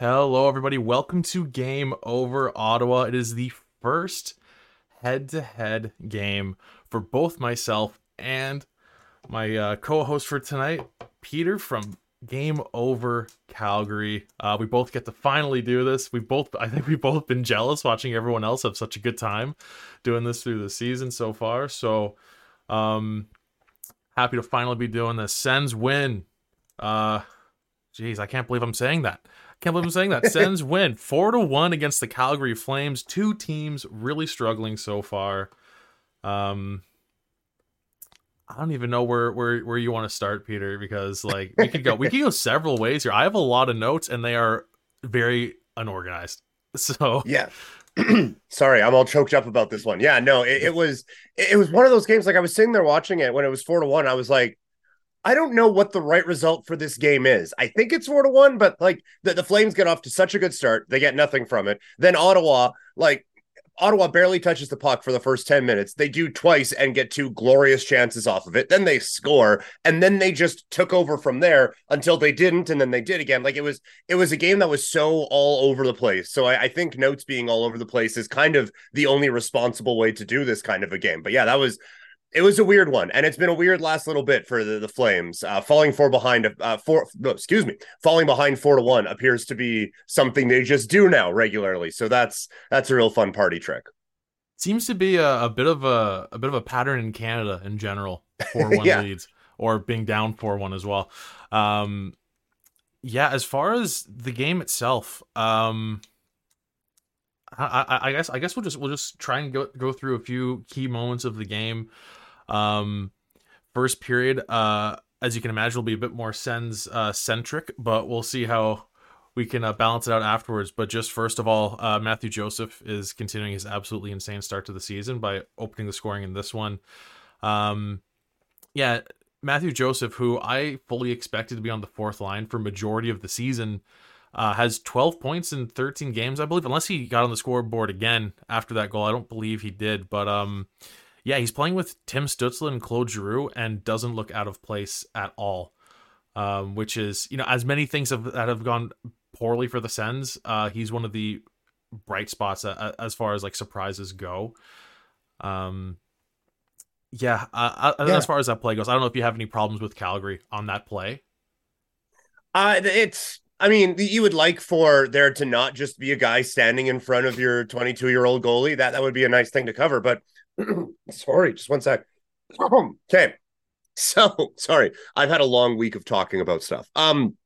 Hello, everybody. Welcome to Game Over Ottawa. It is the first head to head game for both myself and my uh, co host for tonight, Peter from Game Over Calgary. Uh, we both get to finally do this. We both, I think, we've both been jealous watching everyone else have such a good time doing this through the season so far. So, um, happy to finally be doing this. Sens win. Uh, Jeez, I can't believe I'm saying that. Can't believe I'm saying that. Sens win four to one against the Calgary Flames. Two teams really struggling so far. Um, I don't even know where where where you want to start, Peter, because like we could go we could go several ways here. I have a lot of notes and they are very unorganized. So yeah. Sorry, I'm all choked up about this one. Yeah, no, it, it was it was one of those games. Like I was sitting there watching it when it was four to one. I was like, I don't know what the right result for this game is. I think it's four to one, but like the, the Flames get off to such a good start, they get nothing from it. Then Ottawa, like Ottawa barely touches the puck for the first 10 minutes. They do twice and get two glorious chances off of it. Then they score and then they just took over from there until they didn't and then they did again. Like it was it was a game that was so all over the place. So I, I think notes being all over the place is kind of the only responsible way to do this kind of a game. But yeah, that was it was a weird one, and it's been a weird last little bit for the, the Flames. Uh, falling four behind, uh, four, no, excuse me, falling behind four to one appears to be something they just do now regularly. So that's that's a real fun party trick. Seems to be a, a bit of a a bit of a pattern in Canada in general. Four one yeah. leads or being down four one as well. Um, yeah, as far as the game itself, um, I, I, I guess I guess we'll just we'll just try and go go through a few key moments of the game. Um, first period, uh, as you can imagine, will be a bit more Sens uh, centric, but we'll see how we can uh, balance it out afterwards. But just first of all, uh, Matthew Joseph is continuing his absolutely insane start to the season by opening the scoring in this one. Um, yeah, Matthew Joseph, who I fully expected to be on the fourth line for majority of the season, uh, has 12 points in 13 games, I believe, unless he got on the scoreboard again after that goal. I don't believe he did, but um, yeah, he's playing with Tim Stützle and Claude Giroux and doesn't look out of place at all. Um, which is, you know, as many things have, that have gone poorly for the Sens, uh, he's one of the bright spots uh, as far as like surprises go. Um, yeah, uh, uh, yeah, as far as that play goes, I don't know if you have any problems with Calgary on that play. Uh, it's I mean, you would like for there to not just be a guy standing in front of your 22 year old goalie. That that would be a nice thing to cover. But sorry, just one sec. okay. So sorry, I've had a long week of talking about stuff. Um,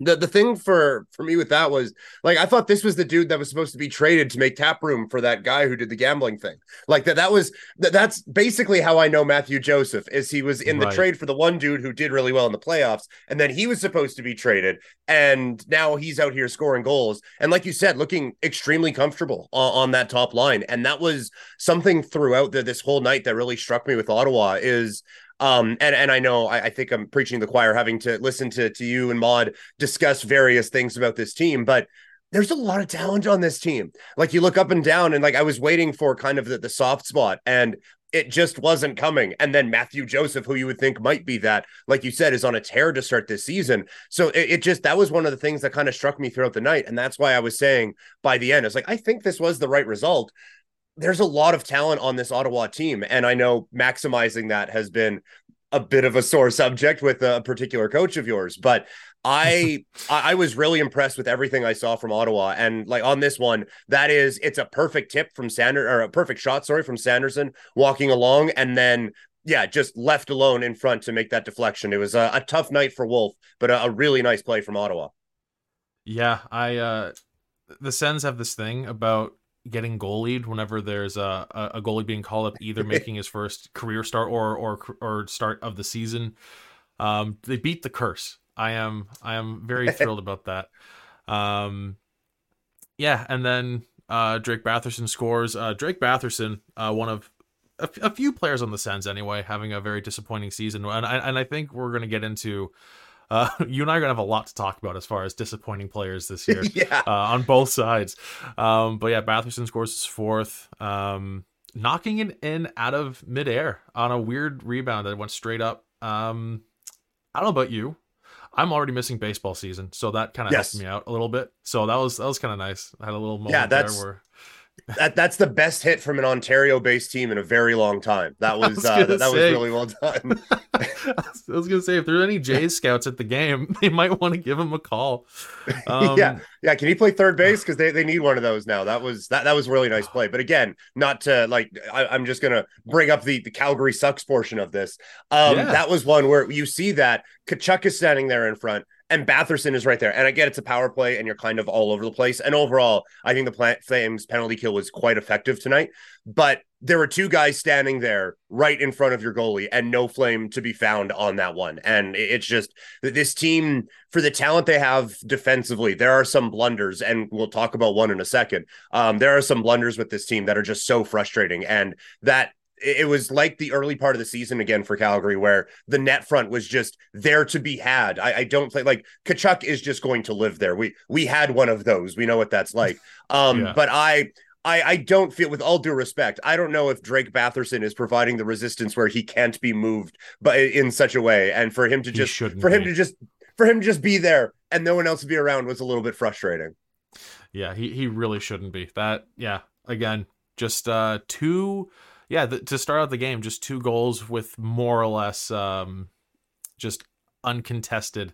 the the thing for for me with that was like I thought this was the dude that was supposed to be traded to make tap room for that guy who did the gambling thing. Like that that was that, that's basically how I know Matthew Joseph is he was in the trade for the one dude who did really well in the playoffs and then he was supposed to be traded and now he's out here scoring goals and like you said looking extremely comfortable on, on that top line and that was something throughout the, this whole night that really struck me with Ottawa is um, and and I know I, I, think I'm preaching the choir, having to listen to to you and Maude discuss various things about this team, but there's a lot of talent on this team. Like you look up and down, and like I was waiting for kind of the, the soft spot, and it just wasn't coming. And then Matthew Joseph, who you would think might be that, like you said, is on a tear to start this season. So it, it just that was one of the things that kind of struck me throughout the night, and that's why I was saying by the end, it's like I think this was the right result there's a lot of talent on this Ottawa team. And I know maximizing that has been a bit of a sore subject with a particular coach of yours, but I I was really impressed with everything I saw from Ottawa. And like on this one, that is it's a perfect tip from Sander or a perfect shot, sorry, from Sanderson walking along and then yeah, just left alone in front to make that deflection. It was a, a tough night for Wolf, but a, a really nice play from Ottawa. Yeah, I uh the Sens have this thing about getting goalied whenever there's a, a goalie being called up, either making his first career start or or or start of the season. Um, they beat the curse. I am I am very thrilled about that. Um, yeah, and then uh, Drake Batherson scores. Uh, Drake Batherson, uh, one of a, f- a few players on the Sens anyway, having a very disappointing season, and I, and I think we're going to get into uh, you and I are gonna have a lot to talk about as far as disappointing players this year. yeah, uh, on both sides. Um, but yeah, Batherson scores his fourth, um, knocking it in out of midair on a weird rebound that went straight up. Um, I don't know about you. I'm already missing baseball season, so that kind of yes. helped me out a little bit. So that was that was kind of nice. I had a little moment yeah, that's, there where that that's the best hit from an Ontario-based team in a very long time. That was, was uh, that, that was really well done. I was gonna say if there's any Jays scouts at the game, they might want to give him a call. Um, yeah, yeah. Can he play third base? Because they, they need one of those now. That was that that was really nice play. But again, not to like I, am just gonna bring up the the Calgary sucks portion of this. Um, yeah. that was one where you see that Tkachuk is standing there in front and Batherson is right there. And I get it's a power play and you're kind of all over the place. And overall, I think the plant Flames penalty kill was quite effective tonight. But there were two guys standing there right in front of your goalie and no flame to be found on that one. And it's just this team, for the talent they have defensively, there are some blunders, and we'll talk about one in a second. Um, there are some blunders with this team that are just so frustrating. And that it was like the early part of the season again for Calgary, where the net front was just there to be had. I, I don't think like Tkachuk is just going to live there. We we had one of those. We know what that's like. Um, yeah. but I I, I don't feel, with all due respect, I don't know if Drake Batherson is providing the resistance where he can't be moved, but in such a way, and for him to just for him be. to just for him to just be there and no one else to be around was a little bit frustrating. Yeah, he he really shouldn't be. That yeah, again, just uh two yeah, the, to start out the game, just two goals with more or less um, just uncontested,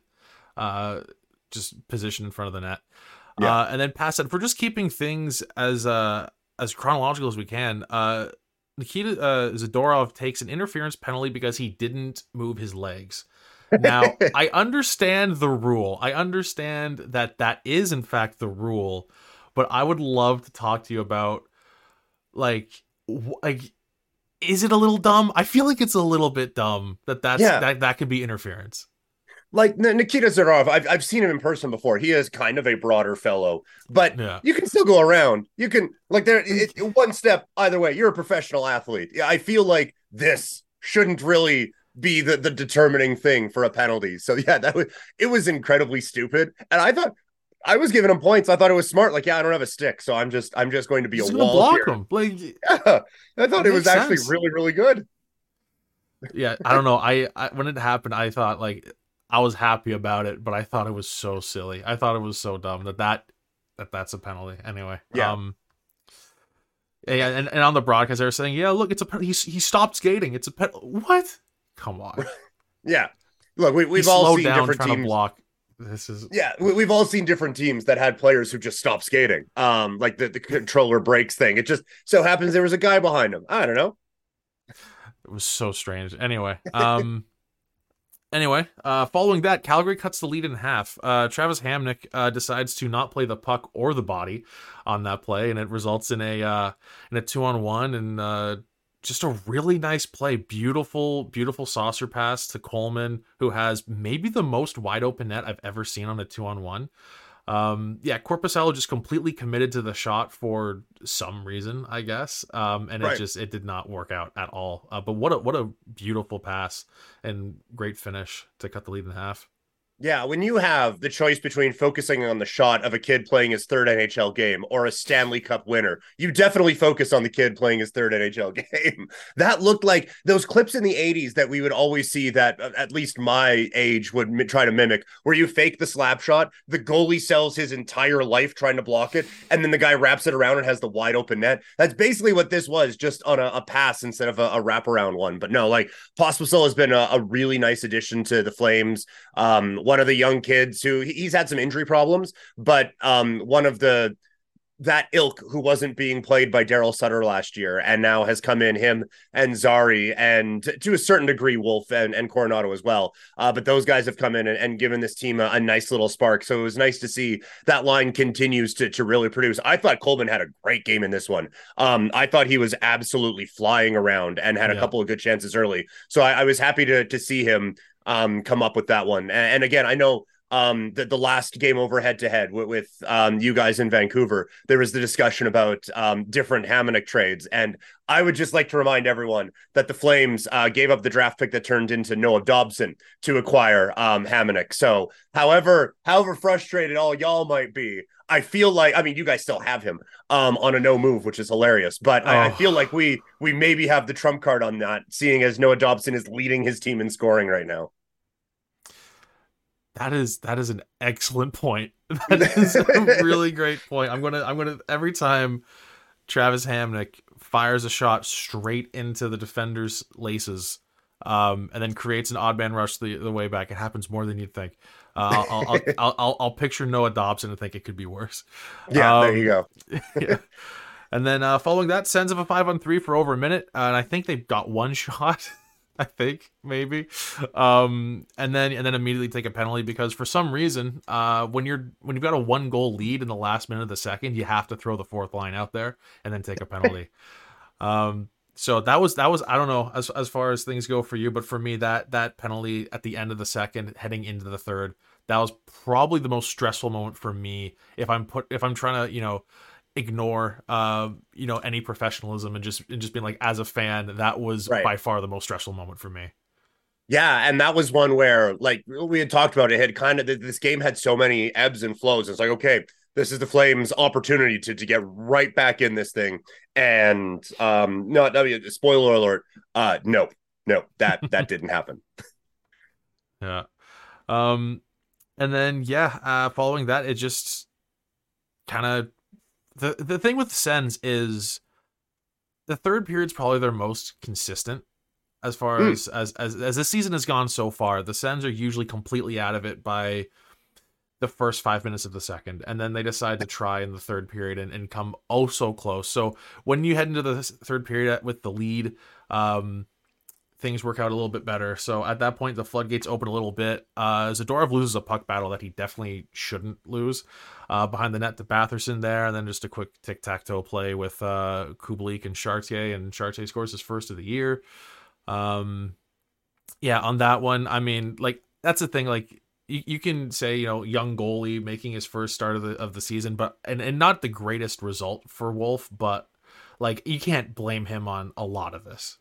uh, just position in front of the net. Yeah. Uh, and then pass it. For just keeping things as uh, as chronological as we can, uh, Nikita uh, Zadorov takes an interference penalty because he didn't move his legs. Now, I understand the rule. I understand that that is in fact the rule, but I would love to talk to you about like like is it a little dumb? I feel like it's a little bit dumb that that's yeah. that that could be interference. Like Nikita Zadorov, I've I've seen him in person before. He is kind of a broader fellow, but yeah. you can still go around. You can like there mm. it, one step either way. You're a professional athlete. I feel like this shouldn't really be the, the determining thing for a penalty. So yeah, that was it was incredibly stupid. And I thought I was giving him points. I thought it was smart. Like, yeah, I don't have a stick, so I'm just I'm just going to be He's a wall block here. Him. Like, yeah, I thought it was sense. actually really really good. Yeah, I don't know. I, I when it happened, I thought like I was happy about it, but I thought it was so silly. I thought it was so dumb that that that that's a penalty. Anyway, yeah. Um, yeah, and, and on the broadcast, they were saying, "Yeah, look, it's a he he stopped skating. It's a pet. What? Come on. yeah, look, we, we've all seen different teams block this is yeah we, have all seen different teams that had players who just stopped skating. Um like the, the controller breaks thing. It just so happens there was a guy behind him. I don't know. It was so strange. Anyway um anyway uh following that calgary cuts the lead in half. Uh travis hamonic uh decides to not play the puck or the body on that play and it results in a uh in a two on one and uh just a really nice play. Beautiful, beautiful saucer pass to Coleman, who has maybe the most wide open net I've ever seen on a two on one. Um, yeah, Korpisalo just completely committed to the shot for some reason, I guess. Um, and right. it just it did not work out at all. Uh, but what a what a beautiful pass and great finish to cut the lead in half. Yeah, when you have the choice between focusing on the shot of a kid playing his third NHL game or a Stanley Cup winner, you definitely focus on the kid playing his third NHL game. that looked like those clips in the 80s that we would always see that uh, at least my age would try to mimic, where you fake the slap shot, the goalie sells his entire life trying to block it, and then the guy wraps it around and has the wide open net. That's basically what this was, just on a, a pass instead of a, a wraparound one. But no, like Pospisil has been a, a really nice addition to the Flames. Um, one of the young kids who he's had some injury problems, but um, one of the that ilk who wasn't being played by Daryl Sutter last year and now has come in him and Zary and to a certain degree Wolf and, and Coronato as well. Uh, but those guys have come in and, and given this team a, a, nice little spark. So it was nice to see that line continues to, to really produce. I thought Coleman had a great game in this one. Um, I thought he was absolutely flying around and had a couple of good chances early. So I, I was happy to to see him um, come up with that one. And, and again, I know um the, the last game over head to head with, with um you guys in Vancouver there was the discussion about um different Hamonic trades and I would just like to remind everyone that the Flames uh, gave up the draft pick that turned into Noah Dobson to acquire um Hamonic so however however frustrated all y'all might be I feel like I mean you guys still have him um on a no move which is hilarious but oh. I, I feel like we we maybe have the trump card on that seeing as Noah Dobson is leading his team in scoring right now That is that is an excellent point. That is a really great point. I'm gonna I'm gonna every time Travis Hamonic fires a shot straight into the defender's laces, um, and then creates an odd man rush the, the way back. It happens more than you'd think. Uh, I'll, I'll, I'll, I'll, I'll, picture Noah Dobson and think it could be worse. Yeah, um, there you go. yeah. And then uh, following that, sends of a five on three for over a minute, uh, and I think they've got one shot. I think maybe, um, and then and then immediately take a penalty because for some reason, uh, when you're when you've got a one goal lead in the last minute of the second, you have to throw the fourth line out there and then take a penalty. um, so that was that was I don't know as as far as things go for you, but for me that that penalty at the end of the second, heading into the third, that was probably the most stressful moment for me. If I'm put if I'm trying to you know ignore uh, you know any professionalism and just and just being like as a fan that was right. by far the most stressful moment for me. Yeah and that was one where like we had talked about it had kind of this game had so many ebbs and flows. It's like okay this is the flames opportunity to, to get right back in this thing. And um no I mean, spoiler alert uh no no that that didn't happen. Yeah. Um and then yeah uh following that it just kind of the the thing with the Sens is the third period's probably their most consistent as far mm. as, as as as the season has gone so far. The Sens are usually completely out of it by the first five minutes of the second, and then they decide to try in the third period and, and come oh so close. So when you head into the third period with the lead, um, things work out a little bit better. So at that point, the floodgates open a little bit. Uh, Zadorov loses a puck battle that he definitely shouldn't lose uh, behind the net to Batherson there, and then just a quick tic tac toe play with uh, Kubalik and Chartier, and Chartier scores his first of the year. Um, yeah, on that one, I mean, like that's the thing, like. You, you can say you know young goalie making his first start of the of the season, but and, and not the greatest result for Wolf, but like you can't blame him on a lot of this.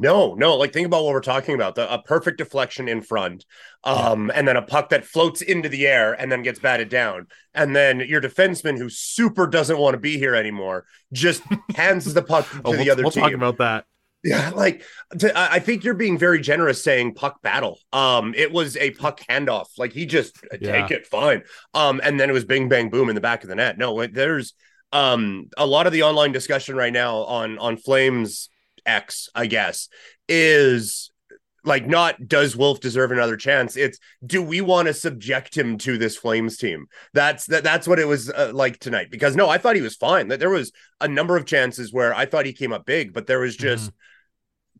No, no. Like think about what we're talking about: the, a perfect deflection in front, um, and then a puck that floats into the air and then gets batted down, and then your defenseman, who super doesn't want to be here anymore, just hands the puck to oh, the we'll, other we'll team. Talk about that. Yeah, like to, I think you're being very generous saying puck battle. Um, it was a puck handoff. Like he just uh, yeah. take it, fine. Um, and then it was bing bang boom in the back of the net. No, there's um a lot of the online discussion right now on on Flames X, I guess, is like not does Wolf deserve another chance? It's do we want to subject him to this Flames team? That's that that's what it was uh, like tonight. Because no, I thought he was fine. That there was a number of chances where I thought he came up big, but there was just mm-hmm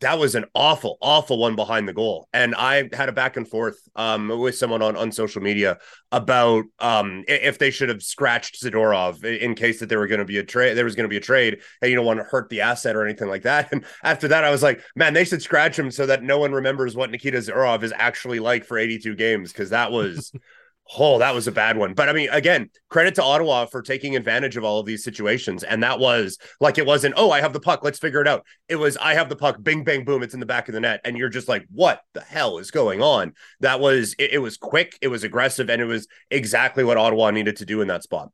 that was an awful, awful one behind the goal. And I had a back and forth um, with someone on, on social media about um, if they should have scratched Zadorov in case that there were going to be a trade, there was going to be a trade, and you don't want to hurt the asset or anything like that. And after that, I was like, man, they should scratch him so that no one remembers what Nikita Zadorov is actually like for 82 games because that was Oh, that was a bad one. But I mean, again, credit to Ottawa for taking advantage of all of these situations. And that was like, it wasn't, oh, I have the puck. Let's figure it out. It was, I have the puck. Bing, bang, boom. It's in the back of the net. And you're just like, what the hell is going on? That was, it, it was quick. It was aggressive. And it was exactly what Ottawa needed to do in that spot.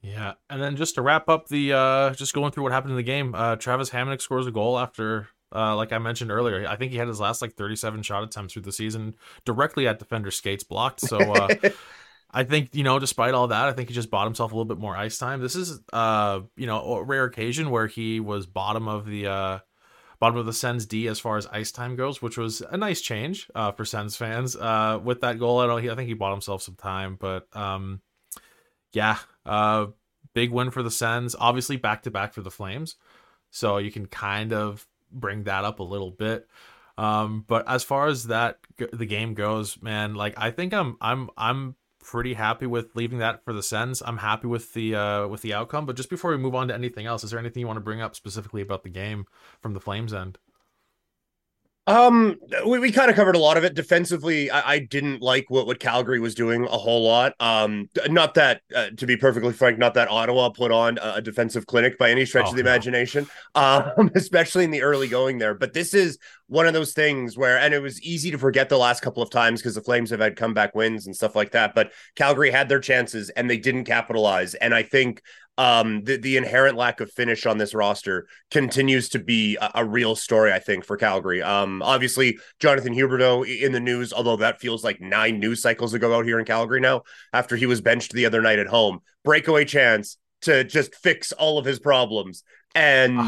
Yeah. And then just to wrap up the, uh, just going through what happened in the game, uh, Travis Hamonic scores a goal after uh, like I mentioned earlier, I think he had his last like 37 shot attempts through the season directly at defender skates blocked. So uh, I think you know, despite all that, I think he just bought himself a little bit more ice time. This is uh, you know, a rare occasion where he was bottom of the uh, bottom of the Sens D as far as ice time goes, which was a nice change uh, for Sens fans. Uh, with that goal, I don't, I think he bought himself some time, but um, yeah, uh, big win for the Sens. Obviously, back to back for the Flames, so you can kind of bring that up a little bit. Um, but as far as that the game goes, man, like I think I'm I'm I'm pretty happy with leaving that for the Sens. I'm happy with the uh with the outcome. But just before we move on to anything else, is there anything you want to bring up specifically about the game from the Flames end? Um, we, we kind of covered a lot of it defensively. I, I, didn't like what, what Calgary was doing a whole lot. Um, not that, uh, to be perfectly frank, not that Ottawa put on a, defensive clinic by any stretch oh, of the no. imagination, um, especially in the early going there. But this is one of those things where, and it was easy to forget the last couple of times because the Flames have had comeback wins and stuff like that. But Calgary had their chances and they didn't capitalize. And I think um, the, the inherent lack of finish on this roster continues to be a, a, real story, I think, for Calgary. Um, obviously, Jonathan Huberdeau in the news, although that feels like nine news cycles ago out here in Calgary now, after he was benched the other night at home. Breakaway chance to just fix all of his problems and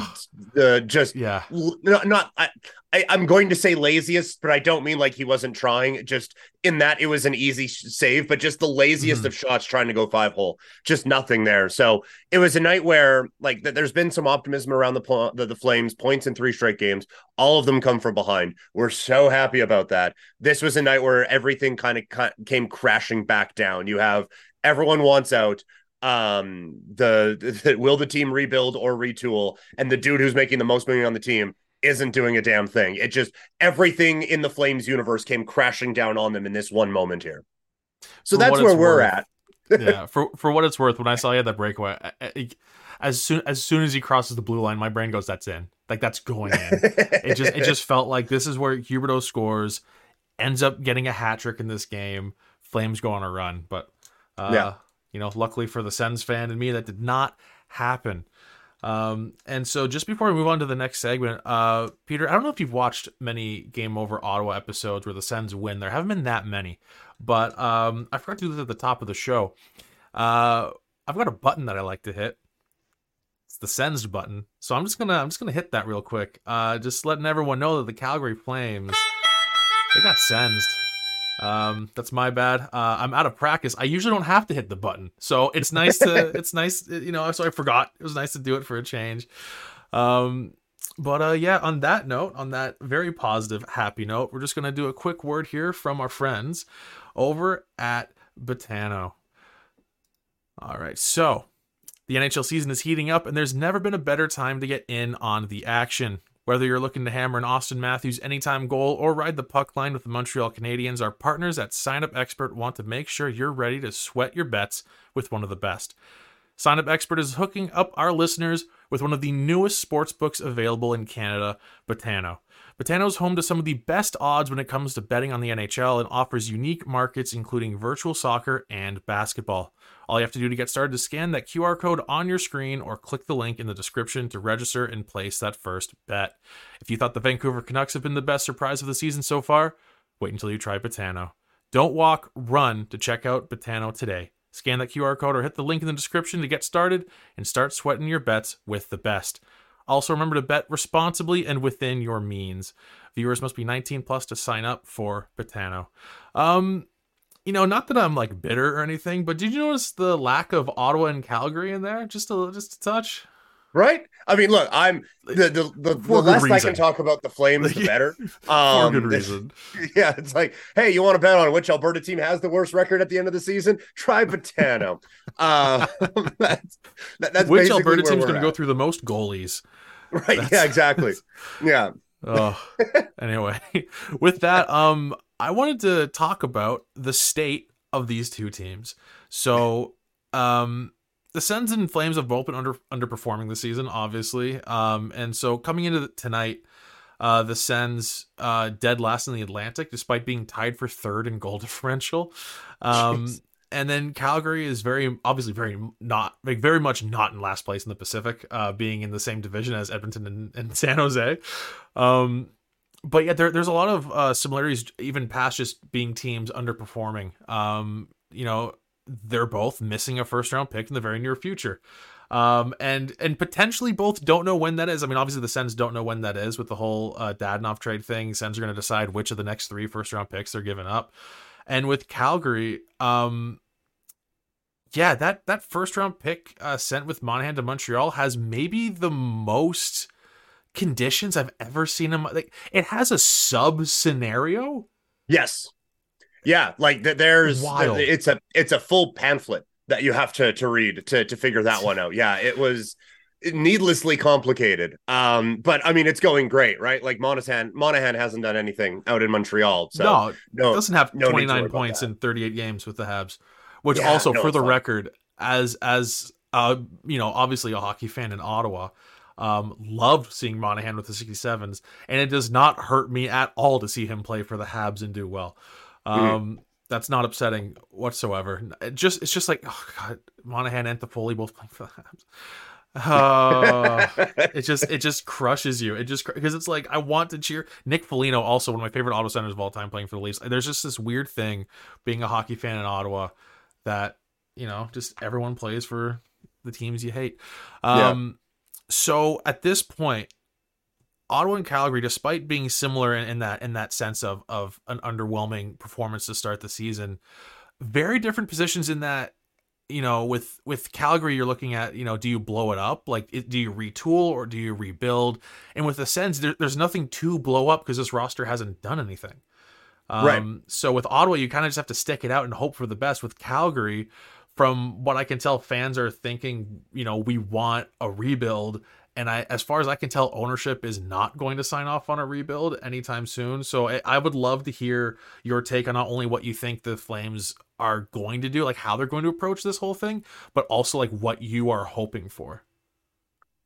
uh, just yeah. not, not I, I am going to say laziest but i don't mean like he wasn't trying. Just in that it was an easy save but just the laziest mm-hmm. of shots trying to go five hole. Just nothing there. So it was a night where like th- there's been some optimism around the, the the flames points in three straight games. All of them come from behind. We're so happy about that. This was a night where everything kind of ca- came crashing back down. You have everyone wants out um the, the, will the team rebuild or retool? And the dude who's making the most money on the team isn't doing a damn thing. It just everything in the flames universe came crashing down on them in this one moment here. So for that's where we're worth, at. Yeah for for what it's worth when i saw he had that breakaway I, I, as soon as soon as he crosses the blue line my brain goes that's in. Like that's going in. It just it just felt like this is where huberdeau scores ends up getting a hat trick in this game flames go on a run. But uh, yeah you know, luckily for the Sens fan and me, that did not happen. Um, and so just before we move on to the next segment, uh, Peter, I don't know if you've watched many Game Over Ottawa episodes where the Sens win. There haven't been that many, but um, I forgot to do this at the top of the show. Uh, I've got a button that I like to hit. It's the Sens button. So I'm just gonna I'm just gonna hit that real quick. Uh, just letting everyone know that the Calgary Flames they got sensed. Um, that's my bad. Uh, I'm out of practice. I usually don't have to hit the button, so it's nice to. it's nice, you know. So I forgot. It was nice to do it for a change. Um, but uh, yeah. On that note, on that very positive, happy note, we're just gonna do a quick word here from our friends over at Betano. All right, so the NHL season is heating up, and there's never been a better time to get in on the action. Whether you're looking to hammer an Auston Matthews anytime goal or ride the puck line with the Montreal Canadiens, our partners at Sign Up Expert want to make sure you're ready to sweat your bets with one of the best. Sign Up Expert is hooking up our listeners with one of the newest sports books available in Canada, Betano. Betano is home to some of the best odds when it comes to betting on the NHL and offers unique markets including virtual soccer and basketball. All you have to do to get started is scan that QR code on your screen or click the link in the description to register and place that first bet. If you thought the Vancouver Canucks have been the best surprise of the season so far, wait until you try Betano. Don't walk, run to check out Betano today. Scan that QR code or hit the link in the description to get started and start sweating your bets with the best. Also, remember to bet responsibly and within your means. Viewers must be 19 plus to sign up for Betano. Um, you know, not that I'm like bitter or anything, but did you notice the lack of Ottawa and Calgary in there? Just a just a touch. Right. I mean, look, I'm the the, the, the less reason. I can talk about the Flames, the better. Um, For good reason. Yeah, it's like, hey, you want to bet on which Alberta team has the worst record at the end of the season? Try Betano. uh, that's, that, that's which Alberta team's going to go through the most goalies? Right. That's, yeah. Exactly. Yeah. oh. Anyway, with that, um, I wanted to talk about the state of these two teams. So, um, the Sens and Flames have both been under underperforming this season, obviously. Um, and so coming into the, tonight, uh, the Sens uh, dead last in the Atlantic, despite being tied for third in goal differential. Um, and then Calgary is very obviously very not like very much not in last place in the Pacific, uh, being in the same division as Edmonton and, and San Jose. Um, but yeah, there, there's a lot of uh, similarities, even past just being teams underperforming. Um, you know, they're both missing a first round pick in the very near future. Um, and and potentially both don't know when that is. I mean, obviously the Sens don't know when that is with the whole uh, trade thing. Sens are going to decide which of the next three first round picks they're giving up. And with Calgary, um, yeah, that that first round pick uh, sent with Monahan to Montreal has maybe the most conditions I've ever seen him. Like it has a sub scenario. Yes. Yeah, like there's Wild. it's a it's a full pamphlet that you have to to read to to figure that one out. Yeah, it was needlessly complicated. Um, but I mean, it's going great, right? Like Monahan, Monahan hasn't done anything out in Montreal, so no, no doesn't have no 29 points in 38 games with the Habs. Which yeah, also, no, for the record, as as uh, you know, obviously a hockey fan in Ottawa, um, loved seeing Monahan with the 67s, and it does not hurt me at all to see him play for the Habs and do well. Mm-hmm. Um, mm-hmm. that's not upsetting whatsoever. It just it's just like oh god, Monahan and Toffoli both playing for the Habs. Oh, it just it just crushes you. It just because it's like I want to cheer Nick Foligno, also one of my favorite auto centers of all time, playing for the Leafs. There's just this weird thing being a hockey fan in Ottawa that you know just everyone plays for the teams you hate. Um, yeah. so at this point, Ottawa and Calgary, despite being similar in, in, that in that sense of of an underwhelming performance to start the season, very different positions in that. You know, with with Calgary, you're looking at you know, do you blow it up? Like, do you retool or do you rebuild? And with the Sens, there, there's nothing to blow up because this roster hasn't done anything. Um, right. So with Ottawa, you kind of just have to stick it out and hope for the best. With Calgary, from what I can tell, fans are thinking, you know, we want a rebuild and I, as far as I can tell, ownership is not going to sign off on a rebuild anytime soon. So I, I would love to hear your take on not only what you think the Flames are going to do, like how they're going to approach this whole thing, but also like what you are hoping for.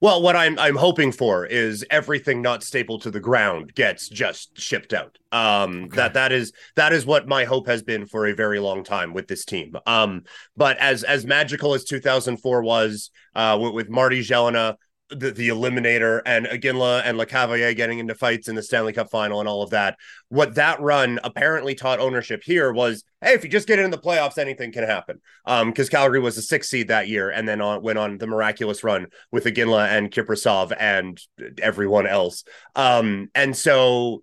Well, what I'm I'm hoping for is everything not stapled to the ground gets just shipped out. Um, okay. that that is that is what my hope has been for a very long time with this team. Um, but as as magical as 2004 was, uh, with, with Marty Gelinas, the, the Eliminator and Iginla and Lecavalier getting into fights in the Stanley Cup final and all of that. What that run apparently taught ownership here was, hey, if you just get into the playoffs, anything can happen. Um, because Calgary was a six seed that year and then on, went on the miraculous run with Iginla and Kiprusoff and everyone else. Um, and so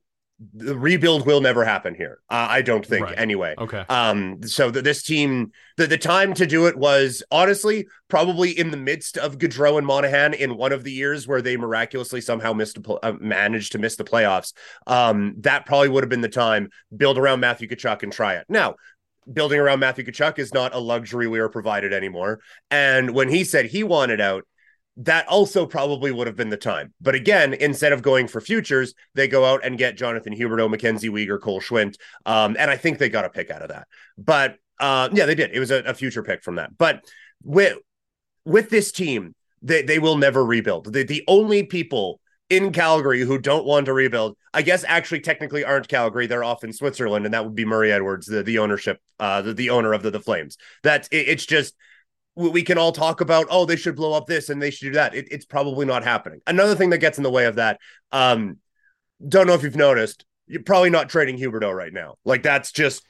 the rebuild will never happen here. Uh, I don't think right. anyway. Okay. Um. So that this team, the the time to do it was honestly probably in the midst of Gaudreau and Monahan in one of the years where they miraculously somehow missed a, uh, managed to miss the playoffs. Um. That probably would have been the time. Build around Matthew Tkachuk and try it. Now, building around Matthew Tkachuk is not a luxury we are provided anymore. And when he said he wanted out, that also probably would have been the time. But again, instead of going for futures, they go out and get Jonathan Huberdeau, MacKenzie Weegar, Cole Schwindt. Um, and I think they got a pick out of that. But uh, yeah, they did. It was a, a future pick from that. But with with this team, they, they will never rebuild. The, the only people in Calgary who don't want to rebuild, I guess actually technically aren't Calgary. They're off in Switzerland, and that would be Murray Edwards, the, the ownership, uh, the, the owner of the, the Flames. That's it, it's just we can all talk about oh they should blow up this and they should do that. It, it's probably not happening. Another thing that gets in the way of that um don't know if you've noticed you're probably not trading huberdeau right now. Like that's just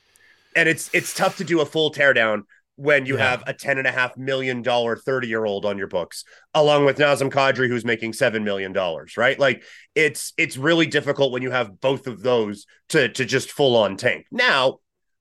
and it's it's tough to do a full teardown when you yeah. have a ten and a half million dollar 30 year old on your books along with Nazem Kadri who's making seven million dollars right? Like it's it's really difficult when you have both of those to to just full on tank. Now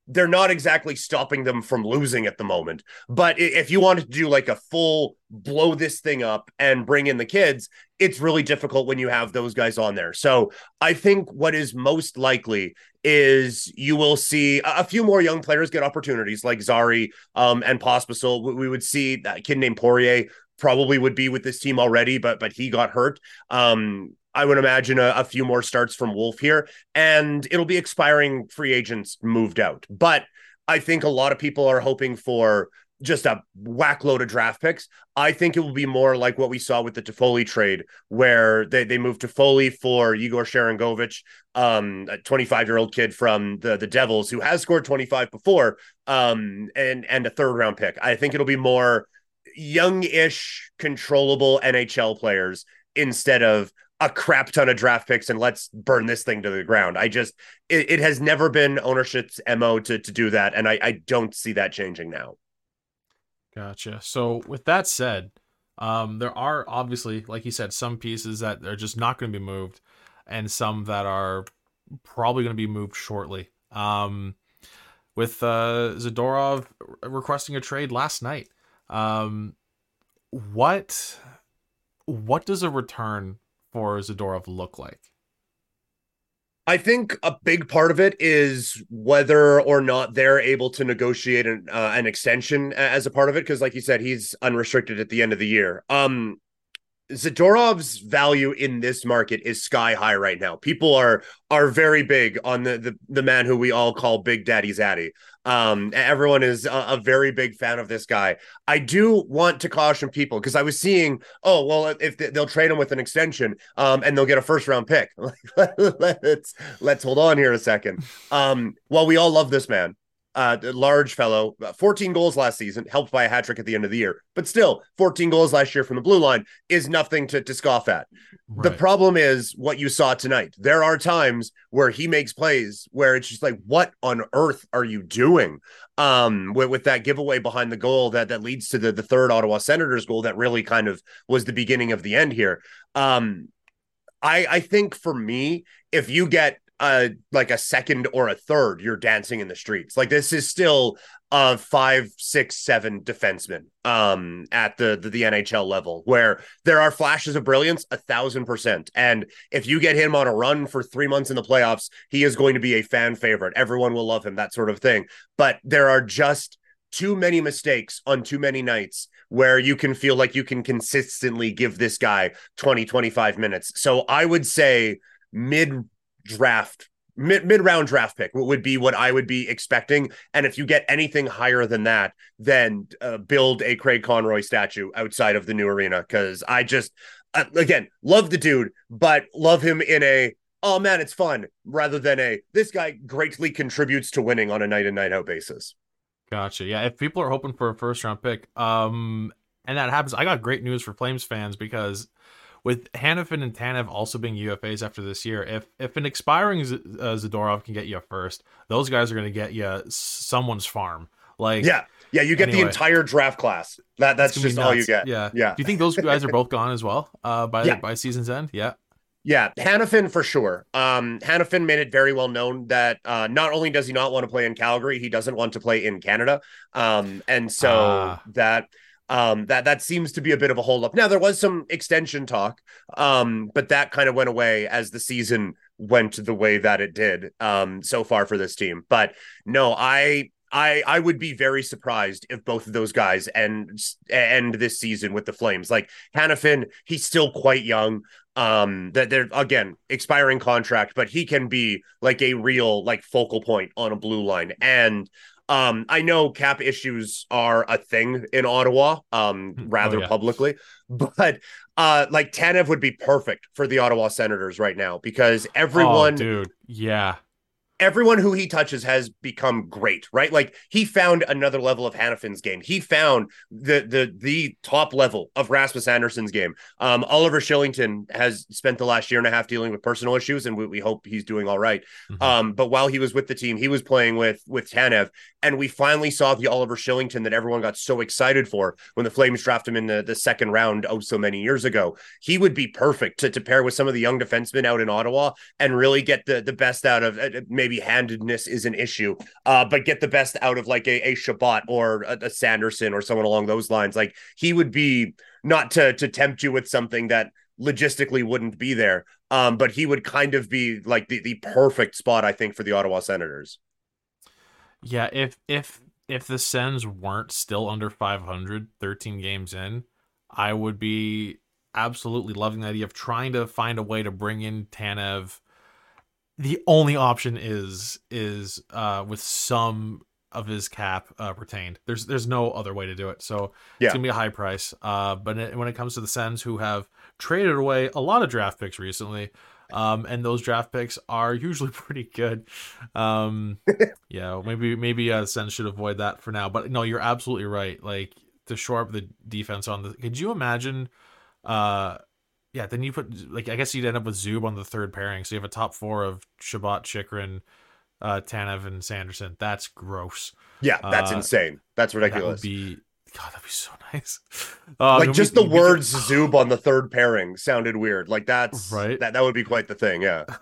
they're not exactly stopping them from losing at the moment. But if you wanted to do like a full blow this thing up and bring in the kids, it's really difficult when you have those guys on there. So I think what is most likely is you will see a few more young players get opportunities like Zary um, and Pospisil. We would see a kid named Poirier probably would be with this team already, but but he got hurt. Um, I would imagine a, a, few more starts from Wolf here, and it'll be expiring free agents moved out. But I think a lot of people are hoping for just a whack load of draft picks. I think it will be more like what we saw with the Toffoli trade, where they, they moved Toffoli for Igor Sharangovich, um, a 25 year old kid from the, the Devils who has scored 25 before, um, and, and a third round pick. I think it'll be more young-ish controllable NHL players instead of a crap ton of draft picks and let's burn this thing to the ground. I just it, it has never been ownership's mo to to do that, and I I don't see that changing now. Gotcha. So with that said, um, there are obviously, like you said, some pieces that are just not going to be moved, and some that are probably going to be moved shortly. Um, with uh, Zadorov requesting a trade last night, um, what what does a return for Zadorov look like? I think a big part of it is whether or not they're able to negotiate an, uh, an extension as a part of it. Because, like you said, he's unrestricted at the end of the year. Um, Zadorov's value in this market is sky high right now. People are are very big on the the, the man who we all call Big Daddy Zaddy. Um, everyone is a, a, very big fan of this guy. I do want to caution people because I was seeing, oh well, if they, will trade him with an extension, um, and they'll get a first round pick. let's let's hold on here a second. Um, while we all love this man, uh, large fellow, uh, 14 goals last season, helped by a hat trick at the end of the year, but still 14 goals last year from the blue line is nothing to, to scoff at. Right. The problem is what you saw tonight. There are times where he makes plays where it's just like, what on earth are you doing? Um, with, with that giveaway behind the goal that that leads to the, the third Ottawa Senators goal that really kind of was the beginning of the end here. Um, I I think for me, if you get a like a second or a third, you're dancing in the streets. Like this is still a five, six, seven defenseman um at the, the the NHL level where there are flashes of brilliance a thousand percent. And if you get him on a run for three months in the playoffs, he is going to be a fan favorite. Everyone will love him, that sort of thing. But there are just too many mistakes on too many nights where you can feel like you can consistently give this guy 20 25 minutes. So I would say mid draft mid mid round draft pick would be what I would be expecting. And if you get anything higher than that, then uh, build a Craig Conroy statue outside of the new arena because I just uh, again love the dude, but love him in a oh man, it's fun rather than a this guy greatly contributes to winning on a night in night out basis. Gotcha. Yeah, if people are hoping for a first round pick, um, and that happens, I got great news for Flames fans because with Hanifin and Tanev also being UFAs after this year, if if an expiring Z- uh, Zadorov can get you a first, those guys are going to get you someone's farm. Like yeah, yeah, you get anyway, the entire draft class. That that's just all you get. Yeah, yeah. Do you think those guys are both gone as well? Uh, by yeah. by season's end, yeah. Yeah, Hanifin for sure. Um, Hanifin made it very well known that uh, not only does he not want to play in Calgary, he doesn't want to play in Canada. Um, and so uh. that um, that that seems to be a bit of a holdup. Now there was some extension talk, um, but that kind of went away as the season went the way that it did um, so far for this team. But no, I I I would be very surprised if both of those guys end end this season with the Flames. Like Hanifin, he's still quite young. Um, that they're again expiring contract, but he can be like a real like focal point on a blue line. And um, I know cap issues are a thing in Ottawa, um, hmm. oh, rather oh, yeah. publicly, but uh, like Tanev would be perfect for the Ottawa Senators right now because everyone, oh, dude, yeah, everyone who he touches has become great, right? Like he found another level of Hanifin's game. He found the the the top level of Rasmus Andersson's game. Um, Oliver Kylington has spent the last year and a half dealing with personal issues, and we, we hope he's doing all right. mm-hmm. Um, but while he was with the team, he was playing with with Tanev, and we finally saw the Oliver Kylington that everyone got so excited for when the Flames drafted him in the, the second round oh so many years ago. He would be perfect to, to pair with some of the young defensemen out in Ottawa and really get the the best out of uh, maybe handedness is an issue, uh, but get the best out of like a, a Chabot or a, a Sanderson or someone along those lines. Like he would be not to to tempt you with something that logistically wouldn't be there. Um, but he would kind of be like the, the perfect spot, I think, for the Ottawa Senators. Yeah, if if if the Sens weren't still under 500, 13 games in, I would be absolutely loving the idea of trying to find a way to bring in Tanev the only option is is uh with some of his cap uh, retained. There's there's no other way to do it. So yeah. it's gonna be a high price. Uh, but it, when it comes to the Sens, who have traded away a lot of draft picks recently, um, and those draft picks are usually pretty good. Um, yeah, maybe maybe uh, Sens should avoid that for now. But no, you're absolutely right. Like to shore up the defense on the. Could you imagine? Uh, yeah, then you put like I guess you'd end up with Zub on the third pairing. So you have a top four of Chabot, Chychrun, uh, Tanev, and Sanderson. That's gross. Yeah, that's uh, insane. That's ridiculous. That would be God, that'd be so nice. Uh, like just we, the words Zub on the third pairing sounded weird. Like that's right. That that would be quite the thing. Yeah.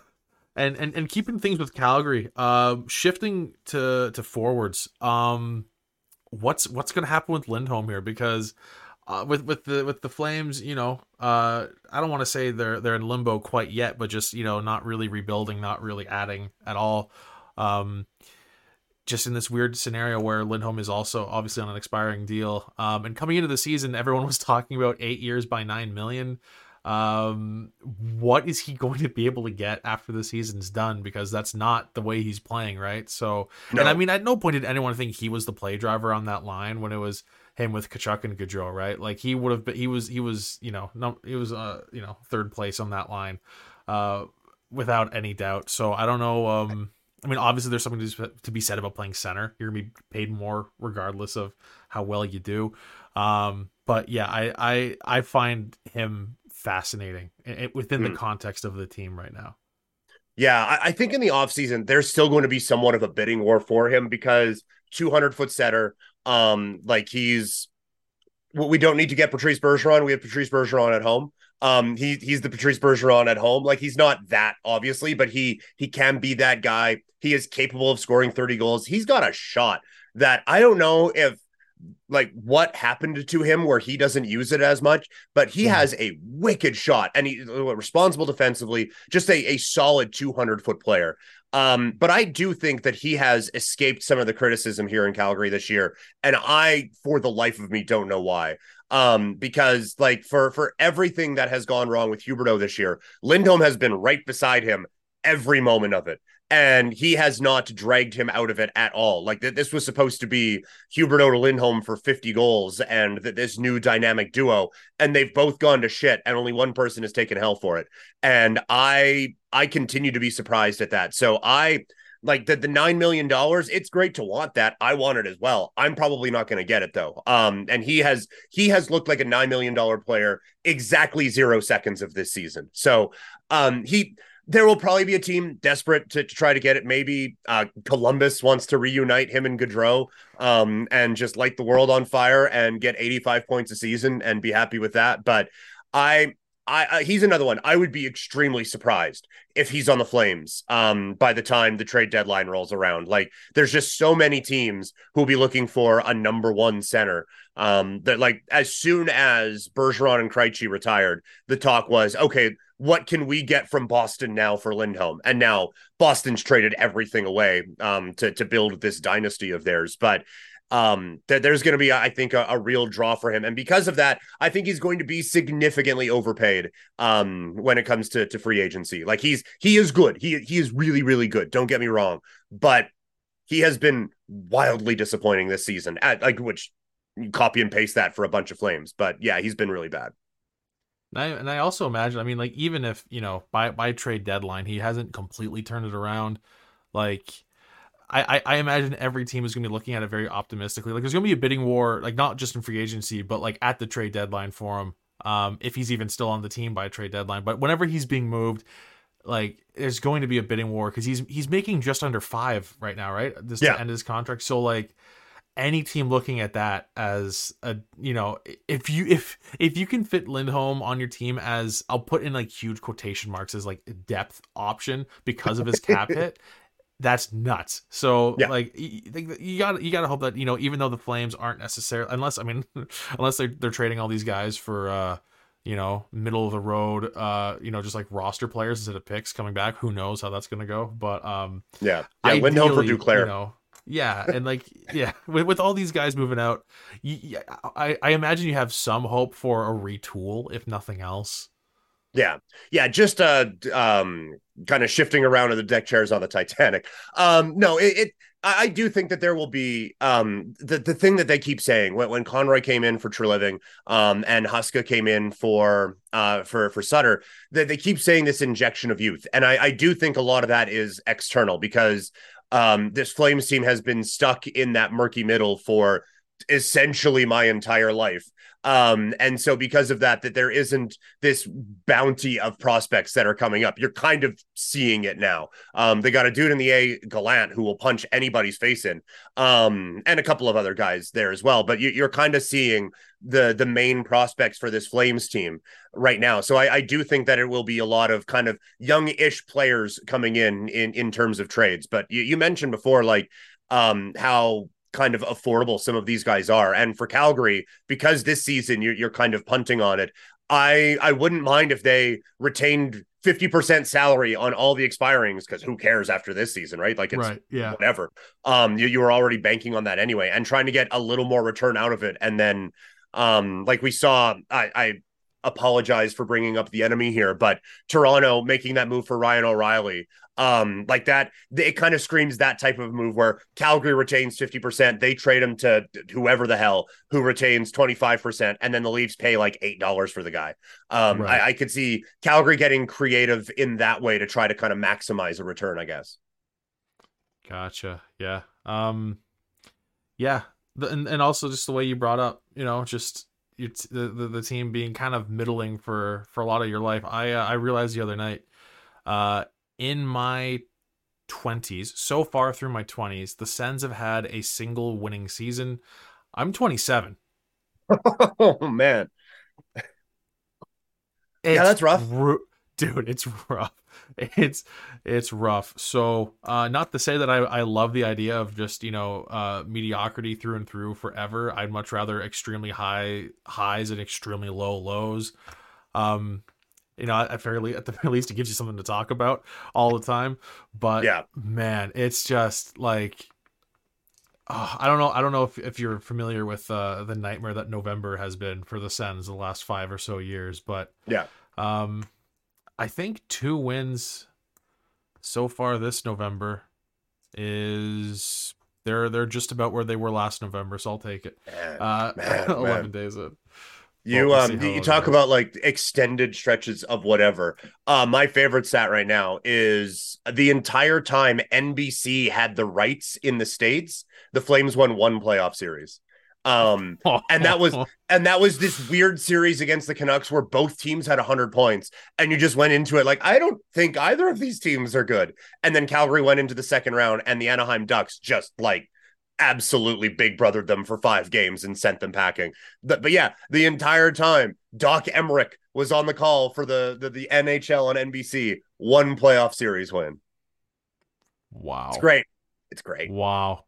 And and and keeping things with Calgary, uh, shifting to to forwards. Um, what's what's gonna happen with Lindholm here? Because uh, with with the with the Flames, you know, uh, I don't want to say they're they're in limbo quite yet, but just you know, not really rebuilding, not really adding at all. Um, just in this weird scenario where Lindholm is also obviously on an expiring deal. Um, and coming into the season, everyone was talking about eight years by nine million. Um, what is he going to be able to get after the season's done? Because that's not the way he's playing, right? So, no. and I mean, at no point did anyone think he was the play driver on that line when it was him with Tkachuk and Gaudreau, right? Like he would have been, he was, he was, you know, no, he was, uh, you know, third place on that line, uh, without any doubt. So I don't know, um, I mean, obviously, there's something to be said about playing center. You're gonna be paid more regardless of how well you do. Um, but yeah, I I I find him fascinating within mm. the context of the team right now. Yeah, I, think in the offseason, there's still going to be somewhat of a bidding war for him because 200 foot setter, um, like he's we don't need to get Patrice Bergeron. We have Patrice Bergeron at home. Um, he he's the Patrice Bergeron at home. Like he's not that obviously, but he he can be that guy. He is capable of scoring 30 goals. He's got a shot that I don't know if like what happened to him where he doesn't use it as much, but he yeah. has a wicked shot and he's responsible defensively, just a, a solid 200 foot player. Um, but I do think that he has escaped some of the criticism here in Calgary this year, and I, for the life of me, don't know why. Um, because like for for everything that has gone wrong with Huberdeau this year, Lindholm has been right beside him every moment of it and he has not dragged him out of it at all. Like that, this was supposed to be Huberdeau to Lindholm for 50 goals and that this new dynamic duo, and they've both gone to shit, and only one person has taken hell for it. And I I continue to be surprised at that. So I like the, the nine million dollars it's great to want that i want it as well i'm probably not going to get it though um and he has he has looked like a nine million dollar player exactly zero seconds of this season so um he there will probably be a team desperate to, to try to get it. Maybe uh, Columbus wants to reunite him and Gaudreau um, and just light the world on fire and get 85 points a season and be happy with that. But I, I, uh, he's another one. I would be extremely surprised if he's on the Flames um, by the time the trade deadline rolls around. Like, there's just so many teams who will be looking for a number one center. Um, that like as soon as Bergeron and Krejci retired, the talk was okay what can we get from Boston now for Lindholm? And now Boston's traded everything away um, to to build this dynasty of theirs. But um, there's going to be, I think, a, a, real draw for him, and because of that, I think he's going to be significantly overpaid um, when it comes to to free agency. Like he's he is good, he he is really really good. Don't get me wrong, but he has been wildly disappointing this season. At like which copy and paste that for a bunch of flames, but yeah, he's been really bad. And I, and I also imagine, I mean, like even if you know by by trade deadline he hasn't completely turned it around, like I, I, imagine every team is going to be looking at it very optimistically. Like there's going to be a bidding war, like not just in free agency, but like at the trade deadline for him. Um, if he's even still on the team by trade deadline, but whenever he's being moved, like there's going to be a bidding war because he's he's making just under five right now, right? This yeah. end of his contract. So like any team looking at that as a you know if you if if you can fit Lindholm on your team as I'll put in like huge quotation marks as like depth option because of his cap hit that's nuts. So yeah. like you got you got to hope that you know even though the Flames aren't necessarily unless I mean unless they're they're trading all these guys for uh you know middle of the road uh you know just like roster players instead of picks coming back who knows how that's gonna go but um yeah. Yeah Lindholm for Duclair you know yeah, and like yeah, with, with all these guys moving out, you, I I imagine you have some hope for a retool, if nothing else. Yeah, yeah, just uh, um, kind of shifting around in the deck chairs on the Titanic. Um, no, it, it I do think that there will be um the, the thing that they keep saying when, when Conroy came in for Treliving um and Huska came in for uh for for Sutter that they keep saying this injection of youth and I I do think a lot of that is external because um, this Flames team has been stuck in that murky middle for essentially my entire life. Um, and so because of that, that there isn't this bounty of prospects that are coming up. You're kind of seeing it now. Um, they got a dude in the A, Gallant, who will punch anybody's face in, um, and a couple of other guys there as well. But you, are kind of seeing the the main prospects for this Flames team right now. So I, I do think that it will be a lot of kind of young-ish players coming in in in terms of trades. But you, you mentioned before, like um, how kind of affordable some of these guys are. And for Calgary, because this season you're, you're kind of punting on it, I I wouldn't mind if they retained 50% salary on all the expirings because who cares after this season, right? Like it's right, yeah. whatever. Um you, you were already banking on that anyway and trying to get a little more return out of it. And then um like we saw I I apologize for bringing up the enemy here, but Toronto making that move for Ryan O'Reilly, um, like that, it kind of screams that type of move where Calgary retains 50%, they trade him to whoever the hell who retains 25%, and then the Leafs pay like $8 for the guy. Um, right. I, I could see Calgary getting creative in that way to try to kind of maximize a return, I guess. Gotcha. Yeah. Um. Yeah. The, and and also just the way you brought up, you know, just it's the, the the team being kind of middling for for a lot of your life. I uh, I realized the other night, uh, in my 20s, so far through my 20s, the Sens have had a single winning season. I'm 27. oh man. It's yeah, that's rough. ru- dude, it's rough. It's it's rough. So, uh not to say that I I love the idea of just, you know, uh mediocrity through and through forever. I'd much rather extremely high highs and extremely low lows. Um you know, at very at the very least, it gives you something to talk about all the time. But Yeah. man, it's just like uh, I don't know. I don't know if, if you're familiar with uh, the nightmare that November has been for the Sens the last five or so years, but Yeah. um, I think two wins so far this November is they're they're just about where they were last November, so I'll take it. Man. Uh, man, eleven man. days in. You Well, we'll see um you talk about like extended stretches of whatever. Uh my favorite stat right now is the entire time NBC had the rights in the states, the Flames won one playoff series. Um And that was- and that was this weird series against the Canucks where both teams had 100 points and you just went into it like I don't think either of these teams are good. And then Calgary went into the second round and the Anaheim Ducks just like absolutely big brothered them for 5 games and sent them packing. But, but yeah, the entire time Doc Emrick was on the call for the the, the NHL on NBC, one playoff series win. wow, It's great. It's great. Wow.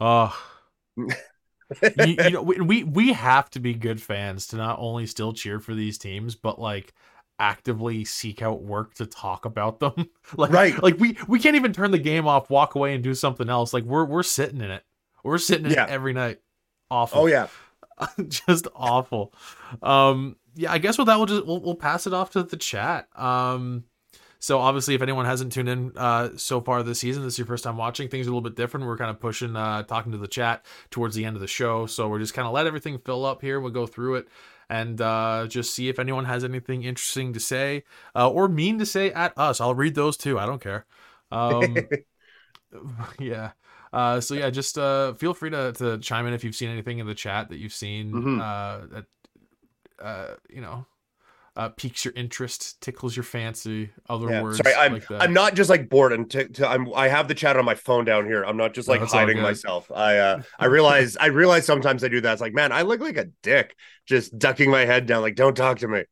Oh, you, you know, we, we we have to be good fans to not only still cheer for these teams, but like actively seek out work to talk about them. like Right. like we we can't even turn the game off, walk away, and do something else. Like we're we're sitting in it. We're sitting in Yeah. it every night. Awful. Oh yeah. just awful. Um, yeah, I guess with that we'll just we'll, we'll pass it off to the chat. Um, so obviously, if anyone hasn't tuned in uh, so far this season, this is your first time watching. Things are a little bit different. We're kind of pushing, uh, talking to the chat towards the end of the show. So we're just kind of let everything fill up here. We'll go through it and uh, just see if anyone has anything interesting to say uh, or mean to say at us. I'll read those too. I don't care. Um, yeah. Uh, so yeah, just uh, feel free to, to chime in if you've seen anything in the chat that you've seen Mhm. uh, that uh, you know uh, piques your interest, tickles your fancy. Other Yeah, words sorry, I'm like that. I'm not just like bored and t- t- I'm I have the chat on my phone down here. I'm not just like all hiding myself. I uh I realize I realize sometimes I do that. It's like, man, I look like a dick just ducking my head down like don't talk to me.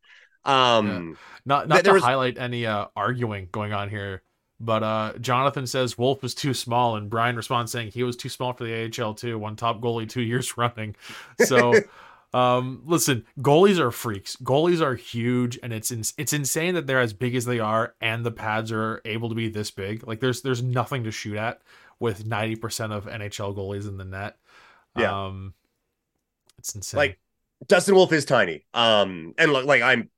Um not not there to was- highlight any uh, arguing going on here. But uh, Jonathan says Wolf was too small, and Brian responds saying he was too small for the AHL too. One top goalie two years running. So, um, listen, goalies are freaks. Goalies are huge, and it's ins- it's insane that they're as big as they are, and the pads are able to be this big. Like there's there's nothing to shoot at with ninety percent of NHL goalies in the net. Yeah. um, it's insane. Like, Dustin Wolf is tiny. Um, and look, like I'm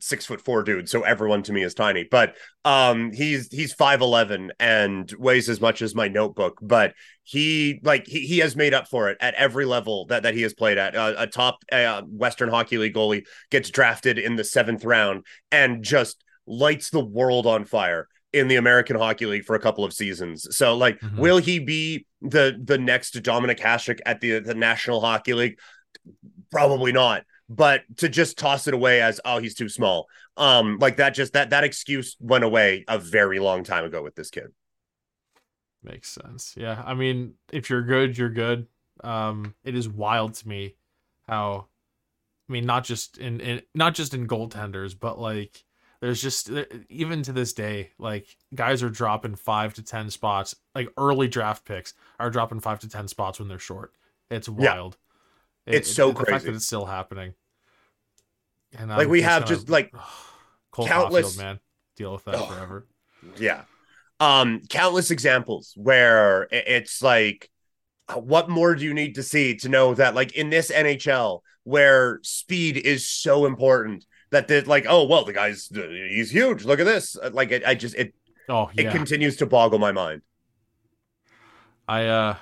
six foot four dude, so everyone to me is tiny. But um, he's he's five eleven and weighs as much as my notebook. But he like he, he has made up for it at every level that that he has played at. Uh, a top uh, Western Hockey League goalie gets drafted in the seventh round and just lights the world on fire in the American Hockey League for a couple of seasons. So like Mhm. will he be the the next Dominik Hasek at the the National Hockey League? Probably not. But to just toss it away as oh he's too small. Um like that just that that excuse went away a very long time ago with this kid. Makes sense. Yeah. I mean, if you're good, you're good. Um, it is wild to me how I mean, not just in, in not just in goaltenders, but like there's just even to this day, like guys are dropping five to ten spots, like early draft picks are dropping five to ten spots when they're short. It's Yeah. Wild. It's so the fact crazy. that it's still happening. And Like, I'm we have just, like, countless- Caulfield, man, deal with that Oh. forever. Yeah. Um countless examples where it's like uh, what more do you need to see to know that like in this NHL where speed is so important that the like oh well the guy's he's huge look at this Uh, like it, I just it Oh it continues to boggle my mind. I uh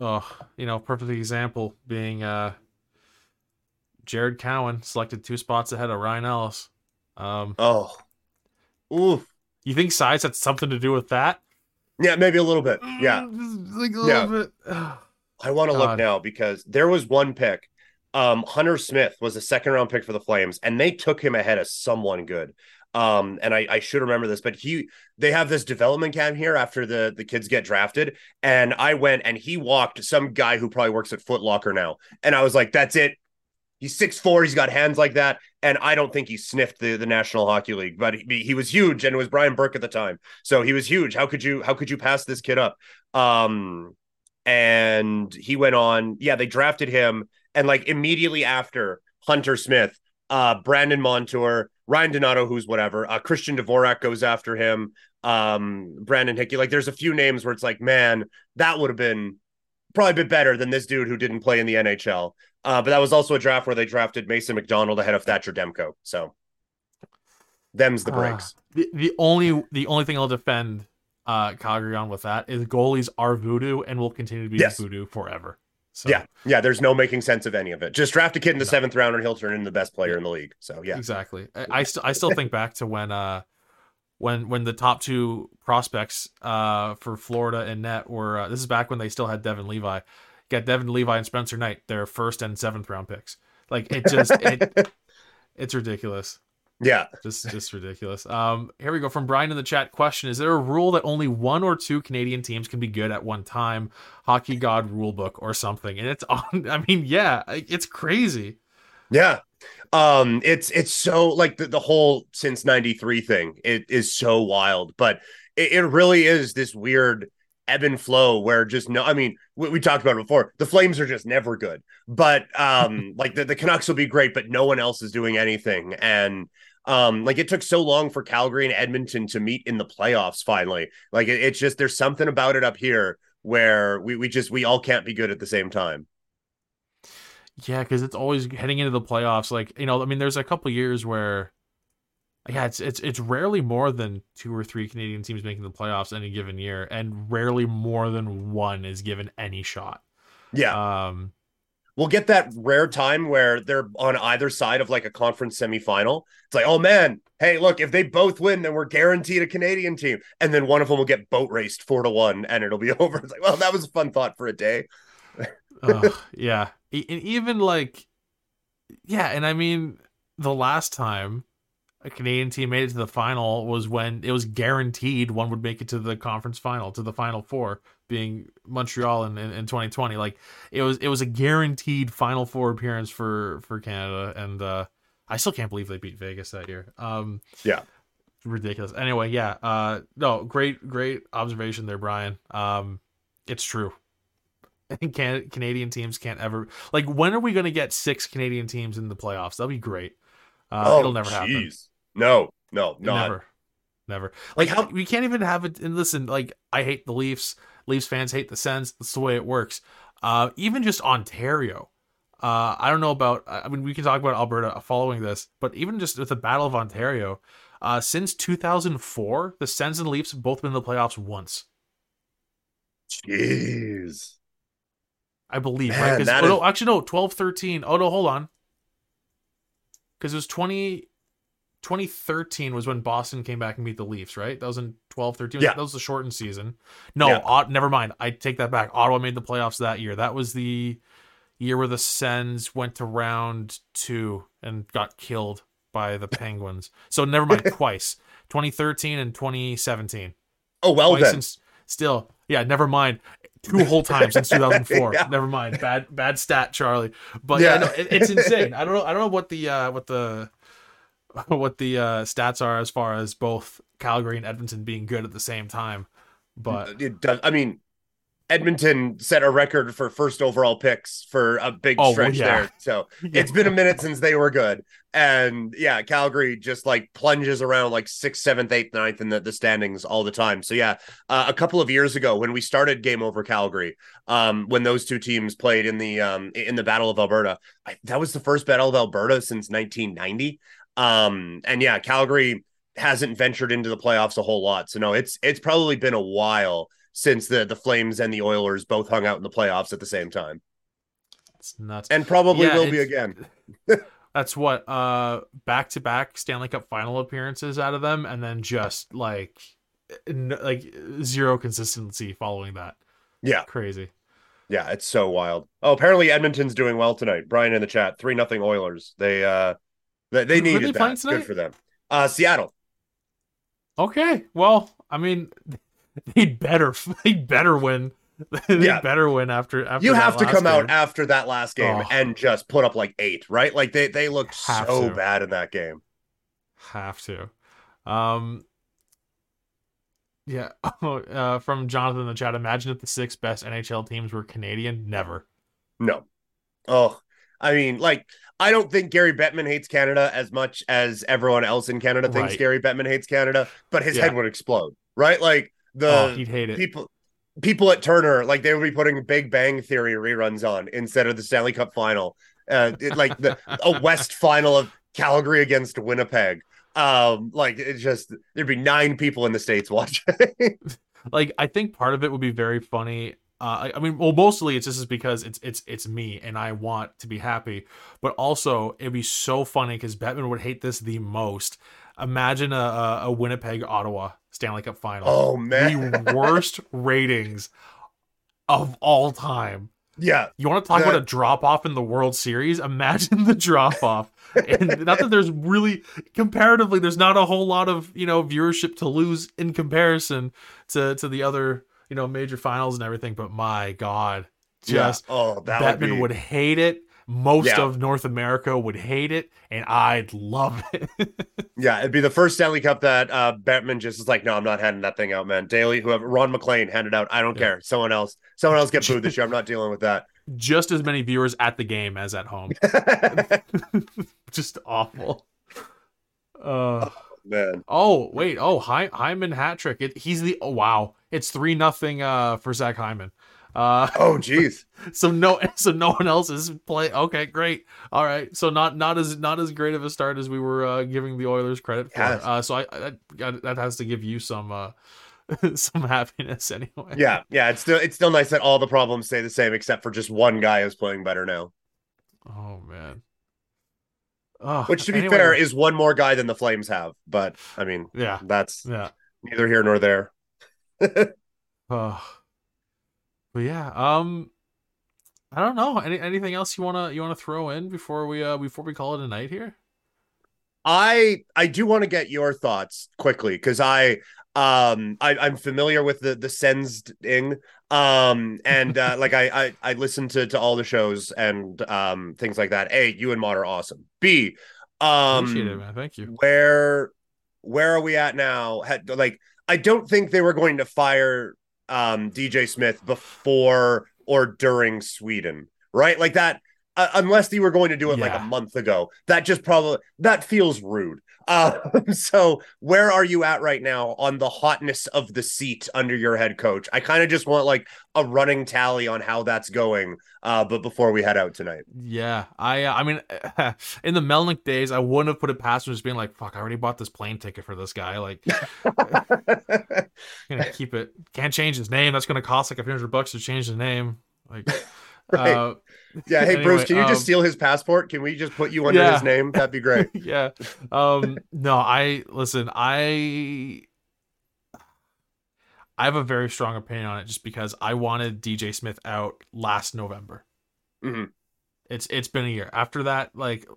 oh, you know, perfect example being uh Jared Cowen selected two spots ahead of Ryan Ellis. Um Oh. Oof. you think size had something to do with that? Yeah, maybe a little bit. Yeah. Like a little Yeah. bit. I want to look now because there was one pick. Um, Hunter Smith was a second round pick for the Flames, and they took him ahead of someone good. Um, and I, I should remember this, but he they have this development camp here after the the kids get drafted, and I went and he walked some guy who probably works at Foot Locker now, and I was like, that's it. He's six four. He's got hands like that, and I don't think he sniffed the, the National Hockey League, but he, he was huge, and it was Brian Burke at the time, so he was huge. How could you how could you pass this kid up? Um, and he went on. Yeah, they drafted him, and like immediately after Hunter Smith, uh, Brandon Montour, Ryan Donato, who's whatever, uh, Christian Dvorak goes after him. Um, Brandon Hickey. Like, there's a few names where it's like, man, that would have been probably a bit better than this dude who didn't play in the NHL. Uh, but that was also a draft where they drafted Mason McDonald ahead of Thatcher Demko. So them's the breaks. Ah, the, the only the only thing I'll defend uh Calgary on with that is goalies are voodoo and will continue to be Yes. voodoo forever. So yeah, yeah. There's no making sense of any of it. Just draft a kid in the seventh round, and he'll turn into the best player in the league. So yeah, exactly. I, I still I still think back to when uh when when the top two prospects uh for Florida and net were uh, this is back when they still had Devon Levi. Get Devon Levi and Spencer Knight, their first and seventh round picks. Like it just it it's ridiculous. Yeah. just just ridiculous. Um, here we go from Brian in the chat. Question: Is there a rule that only one or two Canadian teams can be good at one time? Hockey God rule book or something? And it's on. I mean, yeah, it's crazy. Yeah. Um it's it's so like the, the whole since 93 thing it is so wild but it, it really is this weird ebb and flow where just no I mean we, we talked about it before the Flames are just never good but um like the, the Canucks will be great but no one else is doing anything and um like it took so long for Calgary and Edmonton to meet in the playoffs finally like it, it's just there's something about it up here where we we just we all can't be good at the same time Yeah, because it's always heading into the playoffs. Like you know, I mean, there's a couple years where, yeah, it's it's it's rarely more than two or three Canadian teams making the playoffs any given year, and rarely more than one is given any shot. yeah Um, we'll get that rare time where they're on either side of like a conference semifinal. It's like, oh man, hey, look, if they both win, then we're guaranteed a Canadian team. And then one of them will get boat raced four to one and it'll be over. It's like, well, that was a fun thought for a day. Ugh, yeah, and even like, yeah, and I mean, the last time a Canadian team made it to the final was when it was guaranteed one would make it to the conference final, to the final four, being Montreal in, in, in 2020. Like it was, it was a guaranteed final four appearance for for Canada, and uh I still can't believe they beat Vegas that year. Um, Yeah. ridiculous. Anyway, yeah, uh, no, great, great observation there, Brian. Um, it's true. I think can- Canadian teams can't ever like. When are we going to get six Canadian teams in the playoffs? That'll be great. Uh, it'll never happen. Oh. No, no, not. Never, never. Like Like how- we can't even have it. And listen, like I hate the Leafs. Leafs fans hate the Sens. That's the way it works. Uh, even just Ontario. Uh, I don't know about. I mean, we can talk about Alberta following this, but even just with the Battle of Ontario, uh, since 2004, the Sens and Leafs have both been in the playoffs once. Jeez. I believe, Man, right? oh, is- no, actually, no, 12 13. Oh, no, hold on. Because it was 20, 2013 was when Boston came back and beat the Leafs, right? That was in 12 13. Yeah. That was the shortened season. No, Yeah. Ot- never mind. I take that back. Ottawa made the playoffs that year. That was the year where the Sens went to round two and got killed by the Penguins. So never mind, twice 2013 and 2017 Oh, well twice then. still yeah never mind two whole times since 2004 Yeah. never mind bad bad stat charlie but yeah, Yeah. no, it, it's insane i don't know i don't know what the uh what the what the uh stats are as far as both calgary and edmonton being good at the same time but it does. I mean, Edmonton set a record for first overall picks for a big Oh, well, stretch yeah. there. So it's been a minute since they were good. And yeah, Calgary just like plunges around like sixth, seventh, eighth, ninth in the, the standings all the time. So yeah, uh, a couple of years ago when we started Game Over Calgary, um, when those two teams played in the um in the Battle of Alberta, I, that was the first Battle of Alberta since 1990. Um, and yeah, Calgary hasn't ventured into the playoffs a whole lot. So no, it's it's probably been a while since the the Flames and the Oilers both hung out in the playoffs at the same time. it's nuts And probably Yeah, will be again. that's what uh back to back stanley cup final appearances out of them and then just like like zero consistency following that. Yeah, crazy. Yeah, it's so wild. Oh, apparently Edmonton's doing well tonight. Brian in the chat, three nothing Oilers. They uh, they, they needed they that. Good for them. Uh, Seattle. Okay, well, I mean, they better they better win. they yeah. better win after after. You have to come game. out after that last game oh. and just put up like eight, right? Like they they looked have so to. bad in that game. Have to. Um, yeah. Oh, uh, from Jonathan in the chat. Imagine if the six best NHL teams were Canadian. Never. No. Oh, I mean, like, I don't think Gary Bettman hates Canada as much as everyone else in Canada thinks right. Gary Bettman hates Canada, but his yeah. head would explode, right? Like the oh, he'd hate it. people people at Turner, like they would be putting Big Bang Theory reruns on instead of the Stanley Cup final. Uh, it, like the a West final of Calgary against Winnipeg um like it's just there'd be nine people in the states watching like i think part of it would be very funny uh, I, I mean, well, mostly it's just because it's it's it's me and I want to be happy, but also it'd be so funny because Bettman would hate this the most. Imagine a, a, a Winnipeg Ottawa Stanley Cup final. Oh man, the worst ratings of all time. Yeah. You want to talk that... about a drop off in the World Series? Imagine the drop off. and not that there's really comparatively there's not a whole lot of, you know, viewership to lose in comparison to to the other, you know, major finals and everything, but my god, just yeah. oh, that Bettman would, be... would hate it most yeah. of North America would hate it, and I'd love it. yeah, it'd be the first Stanley Cup that uh Bettman just is like, no, I'm not handing that thing out, man. Daly, whoever Ron MacLean handed out. I don't yeah. care. Someone else, someone else get booed this year. I'm not dealing with that. Just as many viewers at the game as at home. just awful. Uh, man. Oh wait. Oh, Hy- Hyman hat trick. It, he's the. Oh wow. It's three nothing. Uh, for Zach Hyman. Uh, oh, geez. so no, so no one else is play. Okay, great. All right. So not not as not as great of a start as we were uh, giving the Oilers credit for. Yes. Uh, so I, I that has to give you some uh, some happiness anyway. Yeah, yeah. It's still it's still nice that all the problems stay the same except for just one guy is playing better now. Oh man. Oh, Which, to be anyway. fair, is one more guy than the Flames have. But I mean, yeah, that's yeah, neither here nor there. oh. But yeah, um, I don't know. Any anything else you wanna you wanna throw in before we uh before we call it a night here? I I do want to get your thoughts quickly because I um I, I'm familiar with the the sensing um and uh, like I, I I listen to to all the shows and um things like that. A, you and Maude are awesome. B, um, it. Thank you. Where where are we at now? Had, like I don't think they were going to fire um, DJ Smith before or during Sweden, right? Like that, uh, unless you were going to do it yeah. like a month ago, that just probably that feels rude. Um, so where are you at right now on the hotness of the seat under your head coach? I kind of just want like a running tally on how that's going. Uh, but before we head out tonight, yeah, I, uh, I mean, in the Melnyk days, I wouldn't have put it past him just being like, "Fuck, I already bought this plane ticket for this guy." Like, gonna keep it. Can't change his name. That's gonna cost like a few hundred bucks to change the name. Like, right. uh, yeah. Hey, anyway, Bruce, can you um, just steal his passport? Can we just put you under yeah. his name? That'd be great. yeah. Um. no, I listen. I. I have a very strong opinion on it, just because I wanted DJ Smith out last November. Mm-hmm. It's it's been a year after that. Like,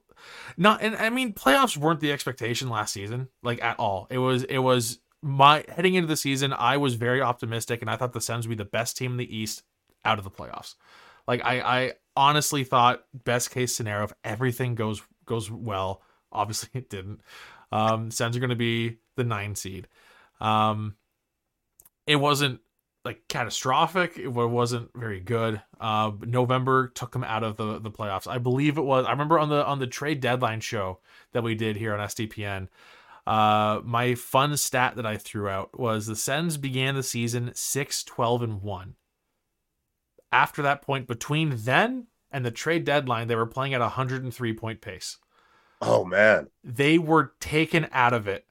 not and I mean playoffs weren't the expectation last season, like at all. It was it was my heading into the season. I was very optimistic, and I thought the Sens would be the best team in the East out of the playoffs. Like I, I honestly thought best case scenario if everything goes goes well. Obviously it didn't. Um, Sens are going to be the nine seed. Um, it wasn't like catastrophic. It wasn't very good. Uh, November took them out of the the playoffs. I believe it was. I remember on the on the trade deadline show that we did here on SDPN. Uh, my fun stat that I threw out was the Sens began the season 6 12 and 1 after that point, between then and the trade deadline, they were playing at a 103 point pace. Oh, man. They were taken out of it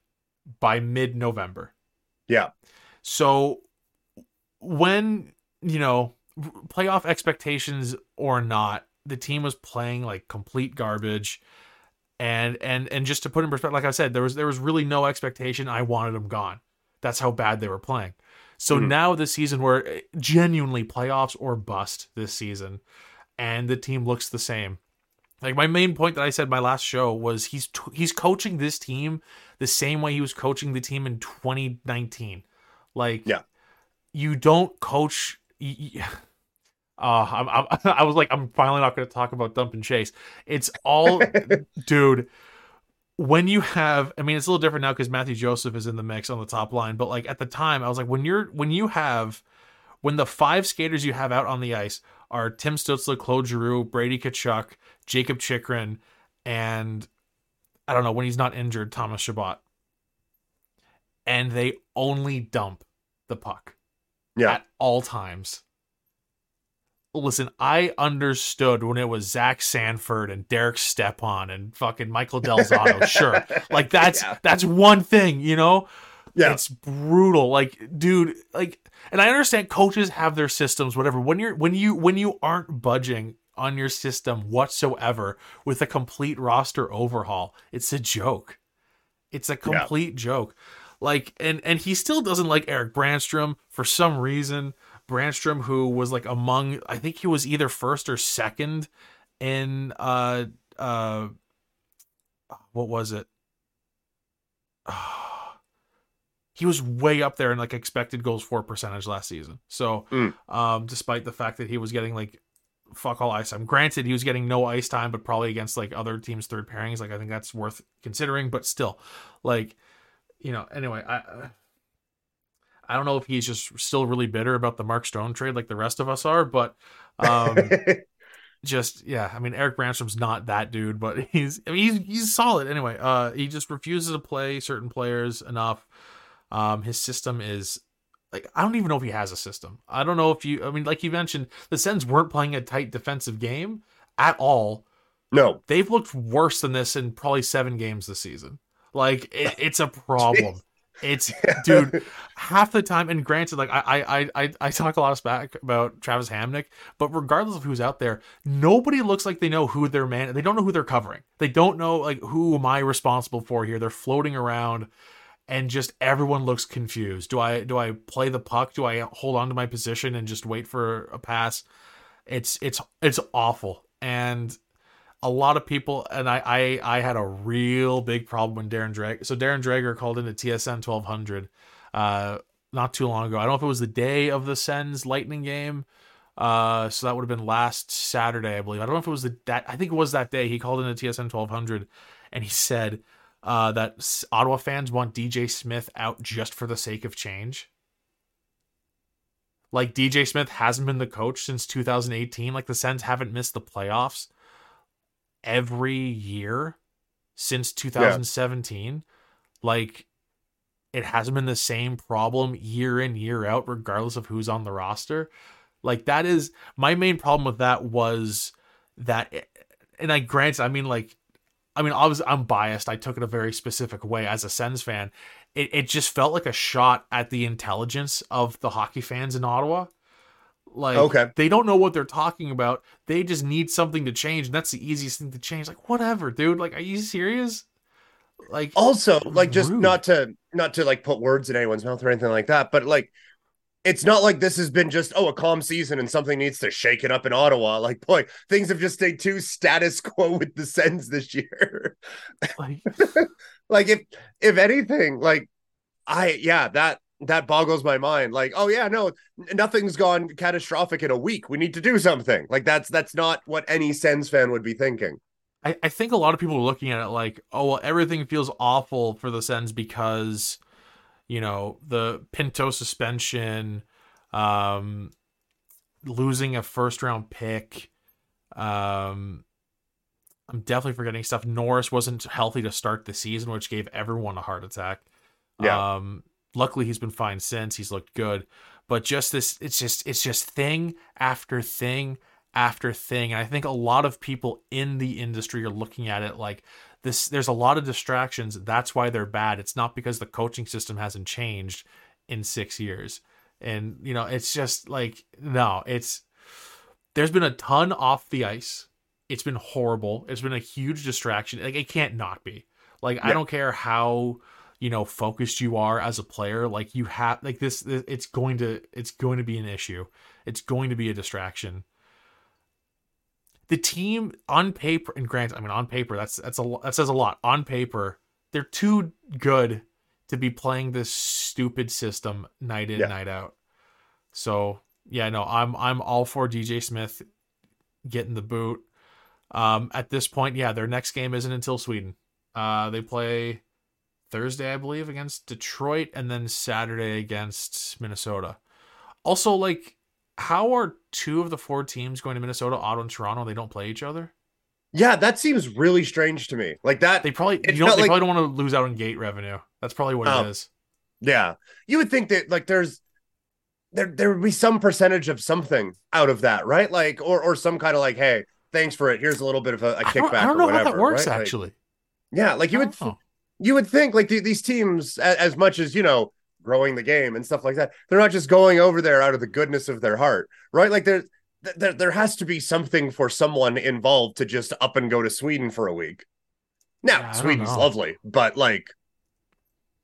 by mid November. Yeah. So when, you know, playoff expectations or not, the team was playing like complete garbage. And and and just to put in perspective, like I said, there was there was really no expectation. I wanted them gone That's how bad they were playing. So mm-hmm. now the season, we're eh, genuinely playoffs or bust this season, and the team looks the same. Like my main point that I said my last show was he's he's coaching this team the same way he was coaching the team in 2019. Like, yeah, you don't coach. You, uh, I'm, I'm, I was like, I'm finally not going to talk about dump and chase. It's all, dude. When you have, I mean, it's a little different now because Mathieu Joseph is in the mix on the top line. But like at the time, I was like, when you're when you have, when the five skaters you have out on the ice are Tim Stützle, Claude Giroux, Brady Tkachuk, Jakob Chychrun and I don't know when he's not injured, Thomas Chabot, and they only dump the puck, yeah, at all times listen, I understood when it was Zach Sanford and Derek Stepan and fucking Michael Del Zotto. sure. Like that's yeah. that's one thing, you know? Yeah. It's brutal. Like, dude, like and I understand coaches have their systems, whatever. When you're when you when you aren't budging on your system whatsoever with a complete roster overhaul, it's a joke. It's a complete yeah. joke. Like and and he still doesn't like Erik Brannstrom for some reason. Brannstrom, who was like among, I think he was either first or second in, uh, uh, what was it? he was way up there in like expected goals for percentage last season. So, mm. um, despite the fact that he was getting like fuck all ice time, granted he was getting no ice time, but probably against like other teams' third pairings. Like I think that's worth considering. But still, like you know, anyway, I I don't know if he's just still really bitter about the Mark Stone trade like the rest of us are, but um, just yeah, I mean Erik Brannstrom's not that dude, but he's I mean, he's he's solid anyway. Uh, he just refuses to play certain players enough. Um, his system is like I don't even know if he has a system. I don't know if you. I mean, like you mentioned, the Sens weren't playing a tight defensive game at all. No, they've looked worse than this in probably seven games this season. Like it, it's a problem. It's dude, half the time. And granted, like I I I I talk a lot of smack about Travis Hamonic, but regardless of who's out there, nobody looks like they know who their man. They don't know who they're covering. They don't know like who am I responsible for here. They're floating around, and just everyone looks confused. Do I do I play the puck? Do I hold on to my position and just wait for a pass? It's it's it's awful. And a lot of people, and I, I, I had a real big problem when Darren Dreger. So Darren Dreger called into TSN 1200 uh, not too long ago. I don't know if it was the day of the Sens Lightning game. Uh, so that would have been last Saturday, I believe. I don't know if it was the that. I think it was that day. He called into TSN 1200, and he said uh, that Ottawa fans want DJ Smith out just for the sake of change. Like DJ Smith hasn't been the coach since 2018. Like the Sens haven't missed the playoffs every year since 2017. Yeah. Like it hasn't been the same problem year in year out regardless of who's on the roster. Like that is my main problem with that was that eh, and I grant I mean like I mean obviously I'm biased. I took it a very specific way as a Sens fan. It it just felt like a shot at the intelligence of the hockey fans in Ottawa like okay. they don't know what they're talking about. They just need something to change, and that's the easiest thing to change. Like whatever, dude. Like, are you serious? Like also, like just rude. not to not to like put words in anyone's mouth or anything like that, but like it's not like this has been just oh a calm season and something needs to shake it up in Ottawa. Like boy, things have just stayed too status quo with the Sens this year. Like, like if if anything, like I yeah that that boggles my mind. Like oh yeah no nothing's gone catastrophic in a week. We need to do something. Like that's that's not what any sens fan would be thinking. I, I think a lot of people are looking at it like oh well everything feels awful for the sens because you know the pinto suspension um losing a first round pick um i'm definitely forgetting stuff. Norris wasn't healthy to start the season which gave everyone a heart attack. Yeah. um luckily he's been fine since. He's looked good. But just this it's just it's just thing after thing after thing. And i think a lot of people in the industry are looking at it like this there's a lot of distractions. That's why they're bad. It's not because the coaching system hasn't changed in 6 years. And you know it's just like no it's there's been a ton off the ice. It's been horrible. It's been a huge distraction. Like it can't not be. Like yeah. i don't care how you know focused you are as a player like you have like this it's going to it's going to be an issue. It's going to be a distraction. The team on paper and grant i mean on paper that's that's a that says a lot. On paper they're too good to be playing this stupid system night in yeah. night out. So yeah no i'm i'm all for dj smith getting the boot. Um at this point yeah their next game isn't until sweden. Uh they play Thursday, I believe, against Detroit, and then Saturday against Minnesota. Also, like, how are two of the four teams going to Minnesota, Ottawa, and Toronto? They don't play each other. Yeah, that seems really strange to me. Like that, they probably you know, they like, probably don't want to lose out on gate revenue. That's probably what um, it is. Yeah, you would think that like there's there there would be some percentage of something out of that, right? Like or or some kind of like, hey, thanks for it. Here's a little bit of a, a kickback. I don't, I don't know whatever, how that works right? actually. Like, yeah, like you would th- you would think like th- these teams, as much as you know, growing the game and stuff like that, they're not just going over there out of the goodness of their heart, right? Like there, there, there has to be something for someone involved to just up and go to Sweden for a week. Now, yeah, Sweden's lovely, but like,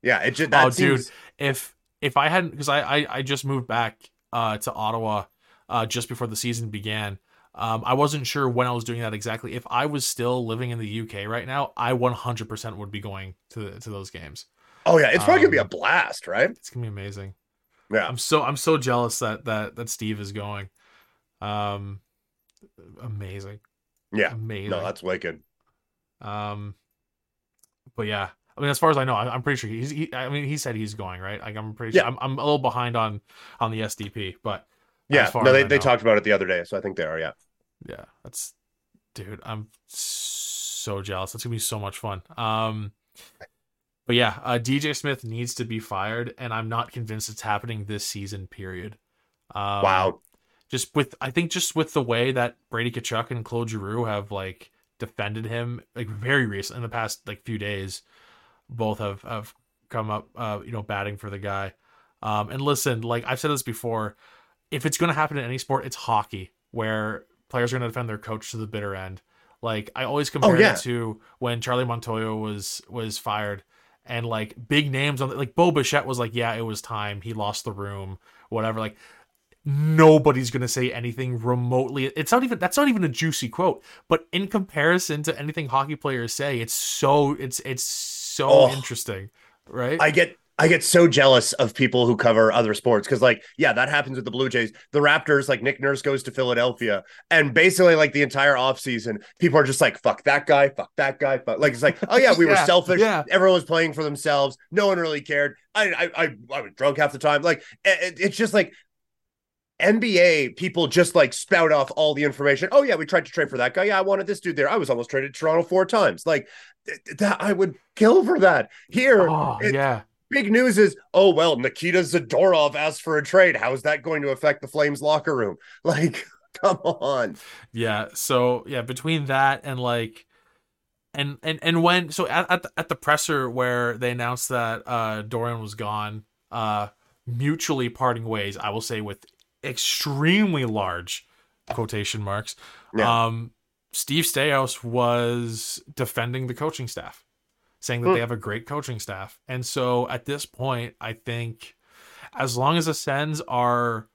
yeah, it just that oh, seems... dude, if if I hadn't because I, I I just moved back uh to Ottawa uh just before the season began um, I wasn't sure when I was doing that exactly. If I was still living in the UK right now, I 100% would be going to to those games. Oh yeah, it's probably um, gonna be a um, blast, right? It's gonna be amazing. Yeah, I'm so I'm so jealous that that that Steve is going. Um, amazing. Yeah, amazing. No, that's wicked. Um, but yeah, I mean, as far as I know, I, am pretty sure he's. He, I mean, he said he's going right. Like, I'm pretty sure. Yeah. I'm, I'm a little behind on on the SDP, but yeah, no, they, they talked about it the other day, so I think they are. Yeah. Yeah, that's dude. I'm so jealous. That's gonna be so much fun. Um, but yeah, uh, DJ Smith needs to be fired, and I'm not convinced it's happening this season. Period. Um, wow. Just with, I think, just with the way that Brady Tkachuk and Claude Giroux have like defended him, like very recent in the past like few days, both have have come up, uh, you know, batting for the guy. Um, and listen, like I've said this before, if it's going to happen in any sport, it's hockey, where players are going to defend their coach to the bitter end. Like I always oh, compare oh, yeah. it to when Charlie Montoyo was was fired, and like big names on the, like Bo Bichette was like, yeah, it was time. He lost the room, whatever. Like nobody's going to say anything remotely. It's not even that's not even a juicy quote, but in comparison to anything hockey players say, it's so it's it's so oh, interesting, right? I get I get so jealous of people who cover other sports because, like, yeah, that happens with the Blue Jays. The Raptors, like, Nick Nurse goes to Philadelphia, and basically, like, the entire offseason, people are just like, fuck that guy, fuck that guy. Fuck. Like, it's like, oh, yeah, we yeah, were selfish. Yeah. Everyone was playing for themselves. No one really cared. I, I, I, I was drunk half the time. Like, it, it's just like, NBA people just like spout off all the information. Oh yeah, we tried to trade for that guy. Yeah, I wanted this dude there. I was almost traded to Toronto four times. Like that, I would kill for that. Here, oh, it, yeah, big news is, oh well, Nikita Zadorov asked for a trade. How is that going to affect the Flames locker room? Like, come on. Yeah. So yeah, between that and like and and and when so at at the, at the presser where they announced that uh Dorion was gone, uh mutually parting ways, I will say with extremely large quotation marks. Yeah. Um Steve Staios was defending the coaching staff saying that mm. they have a great coaching staff. And so at this point, I think as long as the Sens are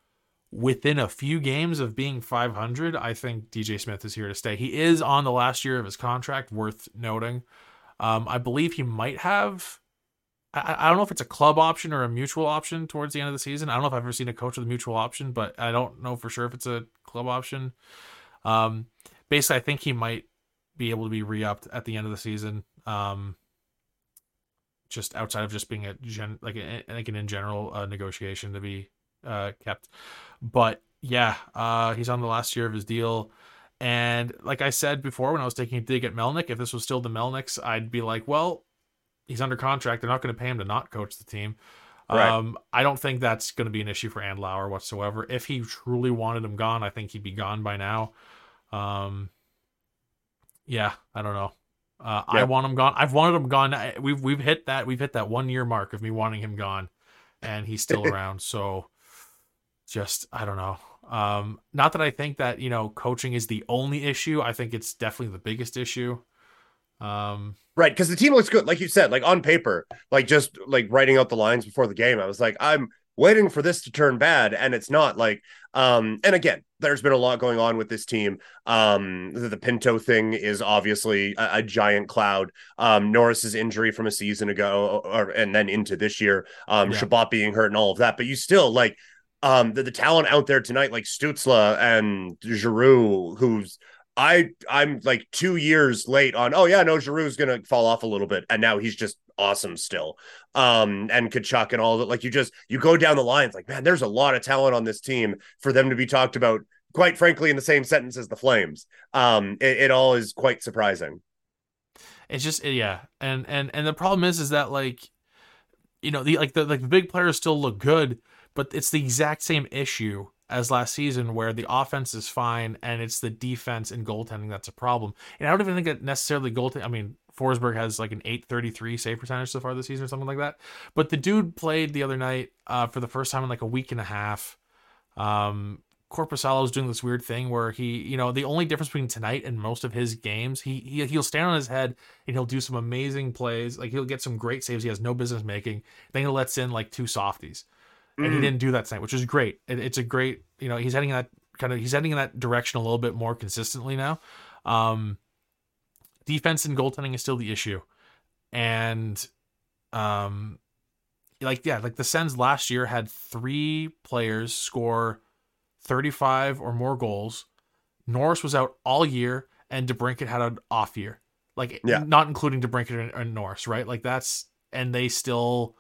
within a few games of being 500, I think DJ Smith is here to stay. He is on the last year of his contract, worth noting. Um, I believe he might have. I, I don't know if it's a club option or a mutual option towards the end of the season. I don't know if I've ever seen a coach with a mutual option, but I don't know for sure if it's a club option. Um, basically, I think he might be able to be re-upped at the end of the season. Um, just outside of just being a gen like a, like an in general uh, negotiation to be uh, kept. But yeah, uh, he's on the last year of his deal. And like I said before, when I was taking a dig at Melnyk, if this was still the Melnyks, I'd be like, well, he's under contract. They're not going to pay him to not coach the team. Right. Um, I don't think that's going to be an issue for Andlauer whatsoever. If he truly wanted him gone, I think he'd be gone by now. Um, yeah, I don't know. Uh, I want him gone. I've wanted him gone. We've we've hit that. We've hit that one year mark of me wanting him gone, and he's still around. So, just I don't know. Um, not that I think that you know coaching is the only issue. I think it's definitely the biggest issue. Um, Right, because the team looks good, like you said, like on paper, like just like writing out the lines before the game. I was like, I'm waiting for this to turn bad, and it's not. Like, um, and again, there's been a lot going on with this team. Um, the, the Pinto thing is obviously a, a giant cloud. Um, Norris's injury from a season ago, or and then into this year, um, yeah. Chabot being hurt and all of that. But you still like um the, the talent out there tonight, like Stützle and Giroux, who's I I'm like two years late on. Oh yeah, no, Giroux's gonna fall off a little bit, and now he's just awesome still. Um, and Tkachuk and all that. Like you just you go down the lines, like man, there's a lot of talent on this team for them to be talked about. Quite frankly, in the same sentence as the Flames, um, it, it all is quite surprising. It's just yeah, and and and the problem is is that like, you know, the like the like the big players still look good, but it's the exact same issue as last season where the offense is fine and it's the defense and goaltending that's a problem. And I don't even think that necessarily goaltending. I mean, Forsberg has like an 833 save percentage so far this season or something like that. But the dude played the other night uh, for the first time in like a week and a half. Um, Korpisalo is doing this weird thing where he, you know, the only difference between tonight and most of his games, he, he he'll stand on his head and he'll do some amazing plays. Like he'll get some great saves he has no business making. Then he lets in like two softies and mm. he didn't do that tonight, which is great. It, it's a great, you know, he's heading in that kind of he's heading in that direction a little bit more consistently now. Um, defense and goaltending is still the issue, and um, like yeah, like the Sens last year had three players score thirty five or more goals. Norris was out all year, and DeBrincat had an off year. Like yeah. not including DeBrincat and, and Norris, right? Like that's and they still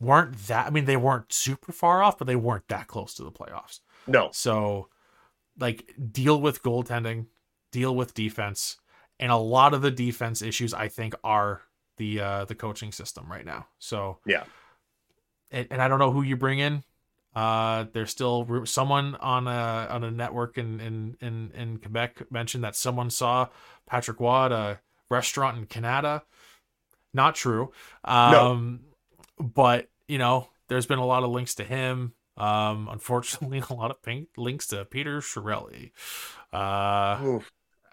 weren't that I mean they weren't super far off, but they weren't that close to the playoffs. No. So like deal with goaltending, deal with defense, and a lot of the defense issues I think are the uh the coaching system right now. So Yeah. And, and I don't know who you bring in. Uh, there's still someone on a on a network in in in, in Quebec mentioned that someone saw Patrick Watt a restaurant in Canada. Not true. Um, no but you know, there's been a lot of links to him. Um, unfortunately, a lot of pink links to Peter Chiarelli uh,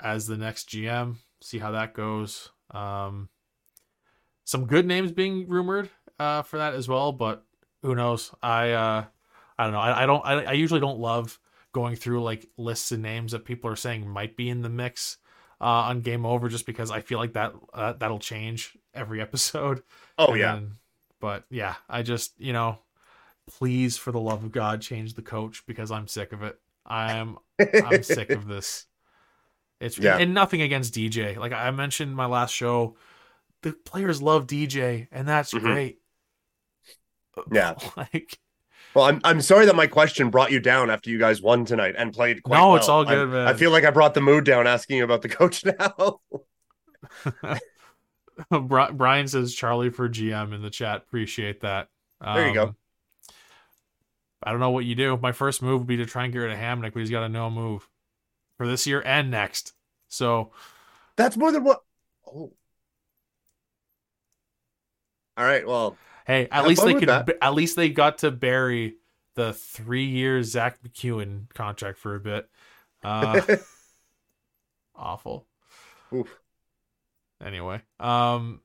as the next GM. See how that goes. Um, some good names being rumored uh, for that as well, but who knows? I uh, I don't know. I, I don't. I, I usually don't love going through like lists of names that people are saying might be in the mix uh, on Game Over, just because I feel like that uh, that'll change every episode. Oh and yeah. Then, but yeah, I just, you know, please for the love of God change the coach because I'm sick of it. I'm I'm sick of this. It's yeah. and nothing against DJ. Like I mentioned my last show, the players love DJ and that's mm-hmm. great. Yeah. like well, I'm I'm sorry that my question brought you down after you guys won tonight and played quite No, well. it's all good, I, man. I feel like I brought the mood down asking about the coach now. Brian says Charlie for GM in the chat. Appreciate that. Um, there you go. Um, I don't know what you do. My first move would be to try and get rid of Hamonic, but he's got a no move for this year and next. So that's more than what. Oh. All right. Well, hey, at least they could. At least they got to bury the three-year Zack MacEwen contract for a bit. Uh, awful. Oof. Anyway, um,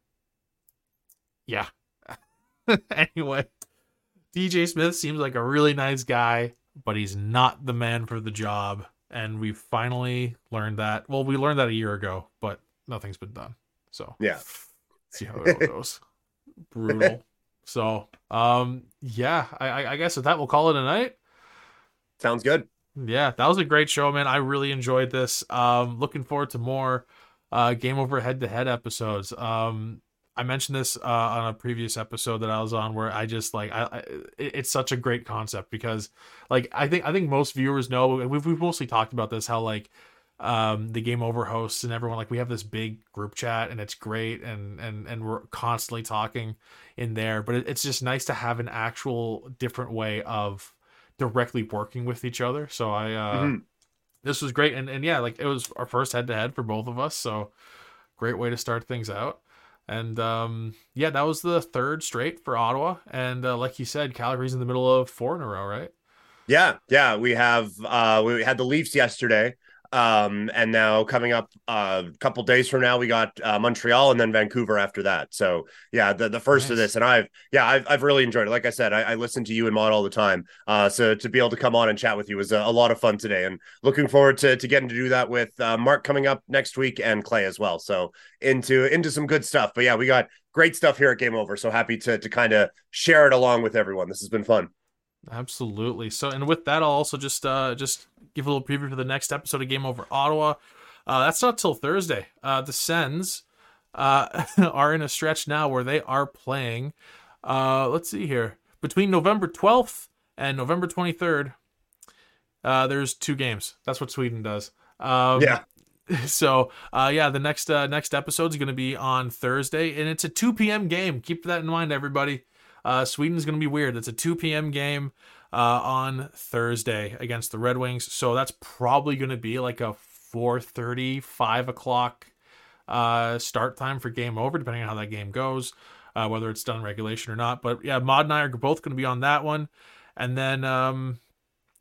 yeah. anyway, DJ Smith seems like a really nice guy, but he's not the man for the job. And we finally learned that. Well, we learned that a year ago, but nothing's been done. So yeah, see how it goes. Brutal. So um, yeah, I, I guess with that we'll call it a night. Sounds good. Yeah, that was a great show, man. I really enjoyed this. Um, looking forward to more uh, game over head to head episodes. Um, I mentioned this uh, on a previous episode that I was on, where I just like I, I, it's such a great concept because like I think I think most viewers know we've we've mostly talked about this how like um the game over hosts and everyone like we have this big group chat and it's great and and and we're constantly talking in there but it, it's just nice to have an actual different way of directly working with each other. So i uh mm-hmm. this was great. And, and yeah like it was our first head to head for both of us. So great way to start things out and um, yeah that was the third straight for ottawa. And uh, like you said calgary's in the middle of four in a row right? Yeah yeah we have uh we had the leafs yesterday Um, and now coming up uh, a couple days from now, we got uh, Montreal and then Vancouver after that. So yeah, the, the first nice. of this, and I've yeah, I've, I've really enjoyed it. Like I said, I, I listen to you and Maude all the time. Uh, so to be able to come on and chat with you was a, a lot of fun today, and looking forward to to getting to do that with uh, Mark coming up next week and Clay as well. So into into some good stuff. But yeah, we got great stuff here at Game Over. So happy to to kind of share it along with everyone. This has been fun. Absolutely. So, and with that, I'll also just uh just give a little preview for the next episode of Game Over Ottawa. Uh, that's not till Thursday. Uh, the Sens uh, are in a stretch now where they are playing. Uh, let's see here between November 12th and November 23rd. Uh, there's two games. That's what Sweden does. Um, yeah. So uh, yeah, the next uh, next episode is going to be on Thursday, and it's a 2 p.m. game. Keep that in mind, everybody. Uh, Sweden's going to be weird. It's a 2 p.m. game uh, on Thursday against the Red Wings. So that's probably going to be like a 4:30, 5 o'clock uh, start time for game over, depending on how that game goes, uh, whether it's done regulation or not. But yeah, Maude and I are both going to be on that one. And then, um,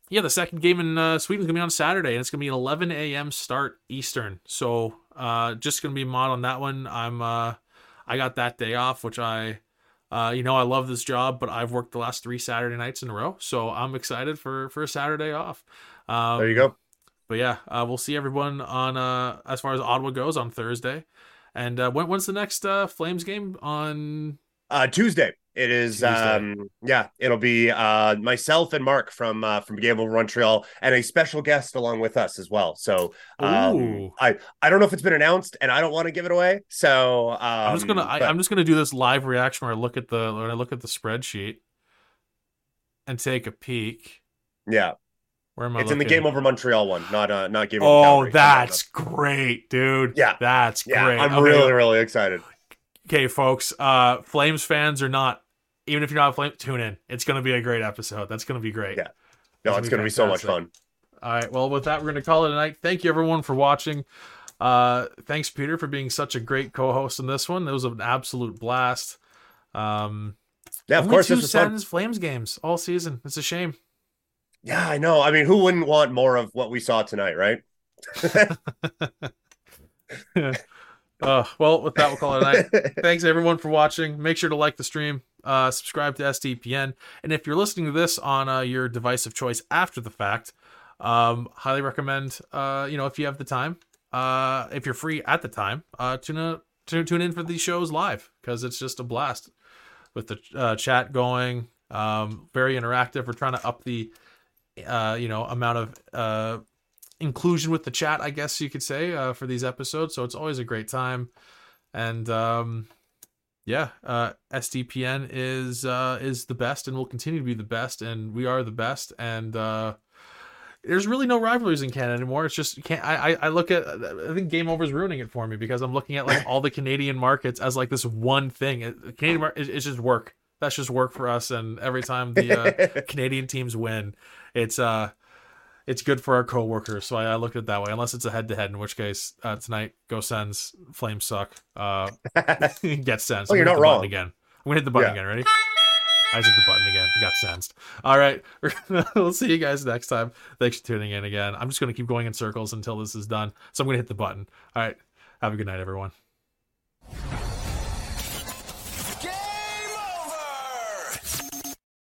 yeah, the second game in uh, Sweden is going to be on Saturday, and it's going to be an 11 a.m. start Eastern. So uh, just going to be Maude on that one. I'm uh, I got that day off, which I uh, you know, I love this job, but I've worked the last three Saturday nights in a row, so I'm excited for for a Saturday off. Um, there you go. But yeah, uh, we'll see everyone on uh, as far as Ottawa goes on Thursday. And uh, when, when's the next uh, Flames game on uh, Tuesday? It is um yeah, it'll be uh myself and Mark from uh from Game Over Montreal and a special guest along with us as well. So um I I don't know if it's been announced and I don't want to give it away. So um, I'm just gonna I, am just gonna do this live reaction where I look at the when I look at the spreadsheet and take a peek. Yeah. Where am I? It's looking? in the Game Over Montreal one, not uh not Game Over. Oh, Calgary. that's great, dude. Yeah, that's yeah, great. I'm okay. really really excited. Okay, folks. Uh, Flames fans are not even if you're not a flame, tune in. It's going to be a great episode. That's going to be great. Yeah. No, it's going to be so much fun. All right. Well, with that, we're going to call it a night. Thank you, everyone, for watching. Uh, thanks, Peter, for being such a great co-host in this one. It was an absolute blast. Um, yeah, of course. Two Sens Flames games all season. It's a shame. Yeah, I know. I mean, who wouldn't want more of what we saw tonight, right? uh, well, with that, we'll call it a night. Thanks, everyone, for watching. Make sure to like the stream uh, subscribe to SDPN. And if you're listening to this on uh, your device of choice after the fact, um, highly recommend, uh, you know, if you have the time, uh, if you're free at the time, uh, tune, in, tune, in for these shows live because it's just a blast with the uh, chat going. Um, very interactive. We're trying to up the, uh, you know, amount of uh, inclusion with the chat, I guess you could say, uh, for these episodes. So it's always a great time. And um, yeah, uh, SDPN is uh, is the best and will continue to be the best, and we are the best. And uh, there's really no rivalries in Canada anymore. It's just can't. I I look at I think Game Over is ruining it for me because I'm looking at like all the Canadian markets as like this one thing. Canadian market it's just work. That's just work for us. And every time the uh, Canadian teams win, it's uh it's good for our coworkers. So I, I looked at it that way. Unless it's a head to head, in which case uh, tonight go Sens, Flames suck. Uh, get Sens. Oh, you're not wrong. Again, I'm gonna hit the button yeah. again. Ready? I hit the button again. Got sensed. All right. we'll see you guys next time. Thanks for tuning in again. I'm just going to keep going in circles until this is done. So I'm going to hit the button. All right. Have a good night, everyone.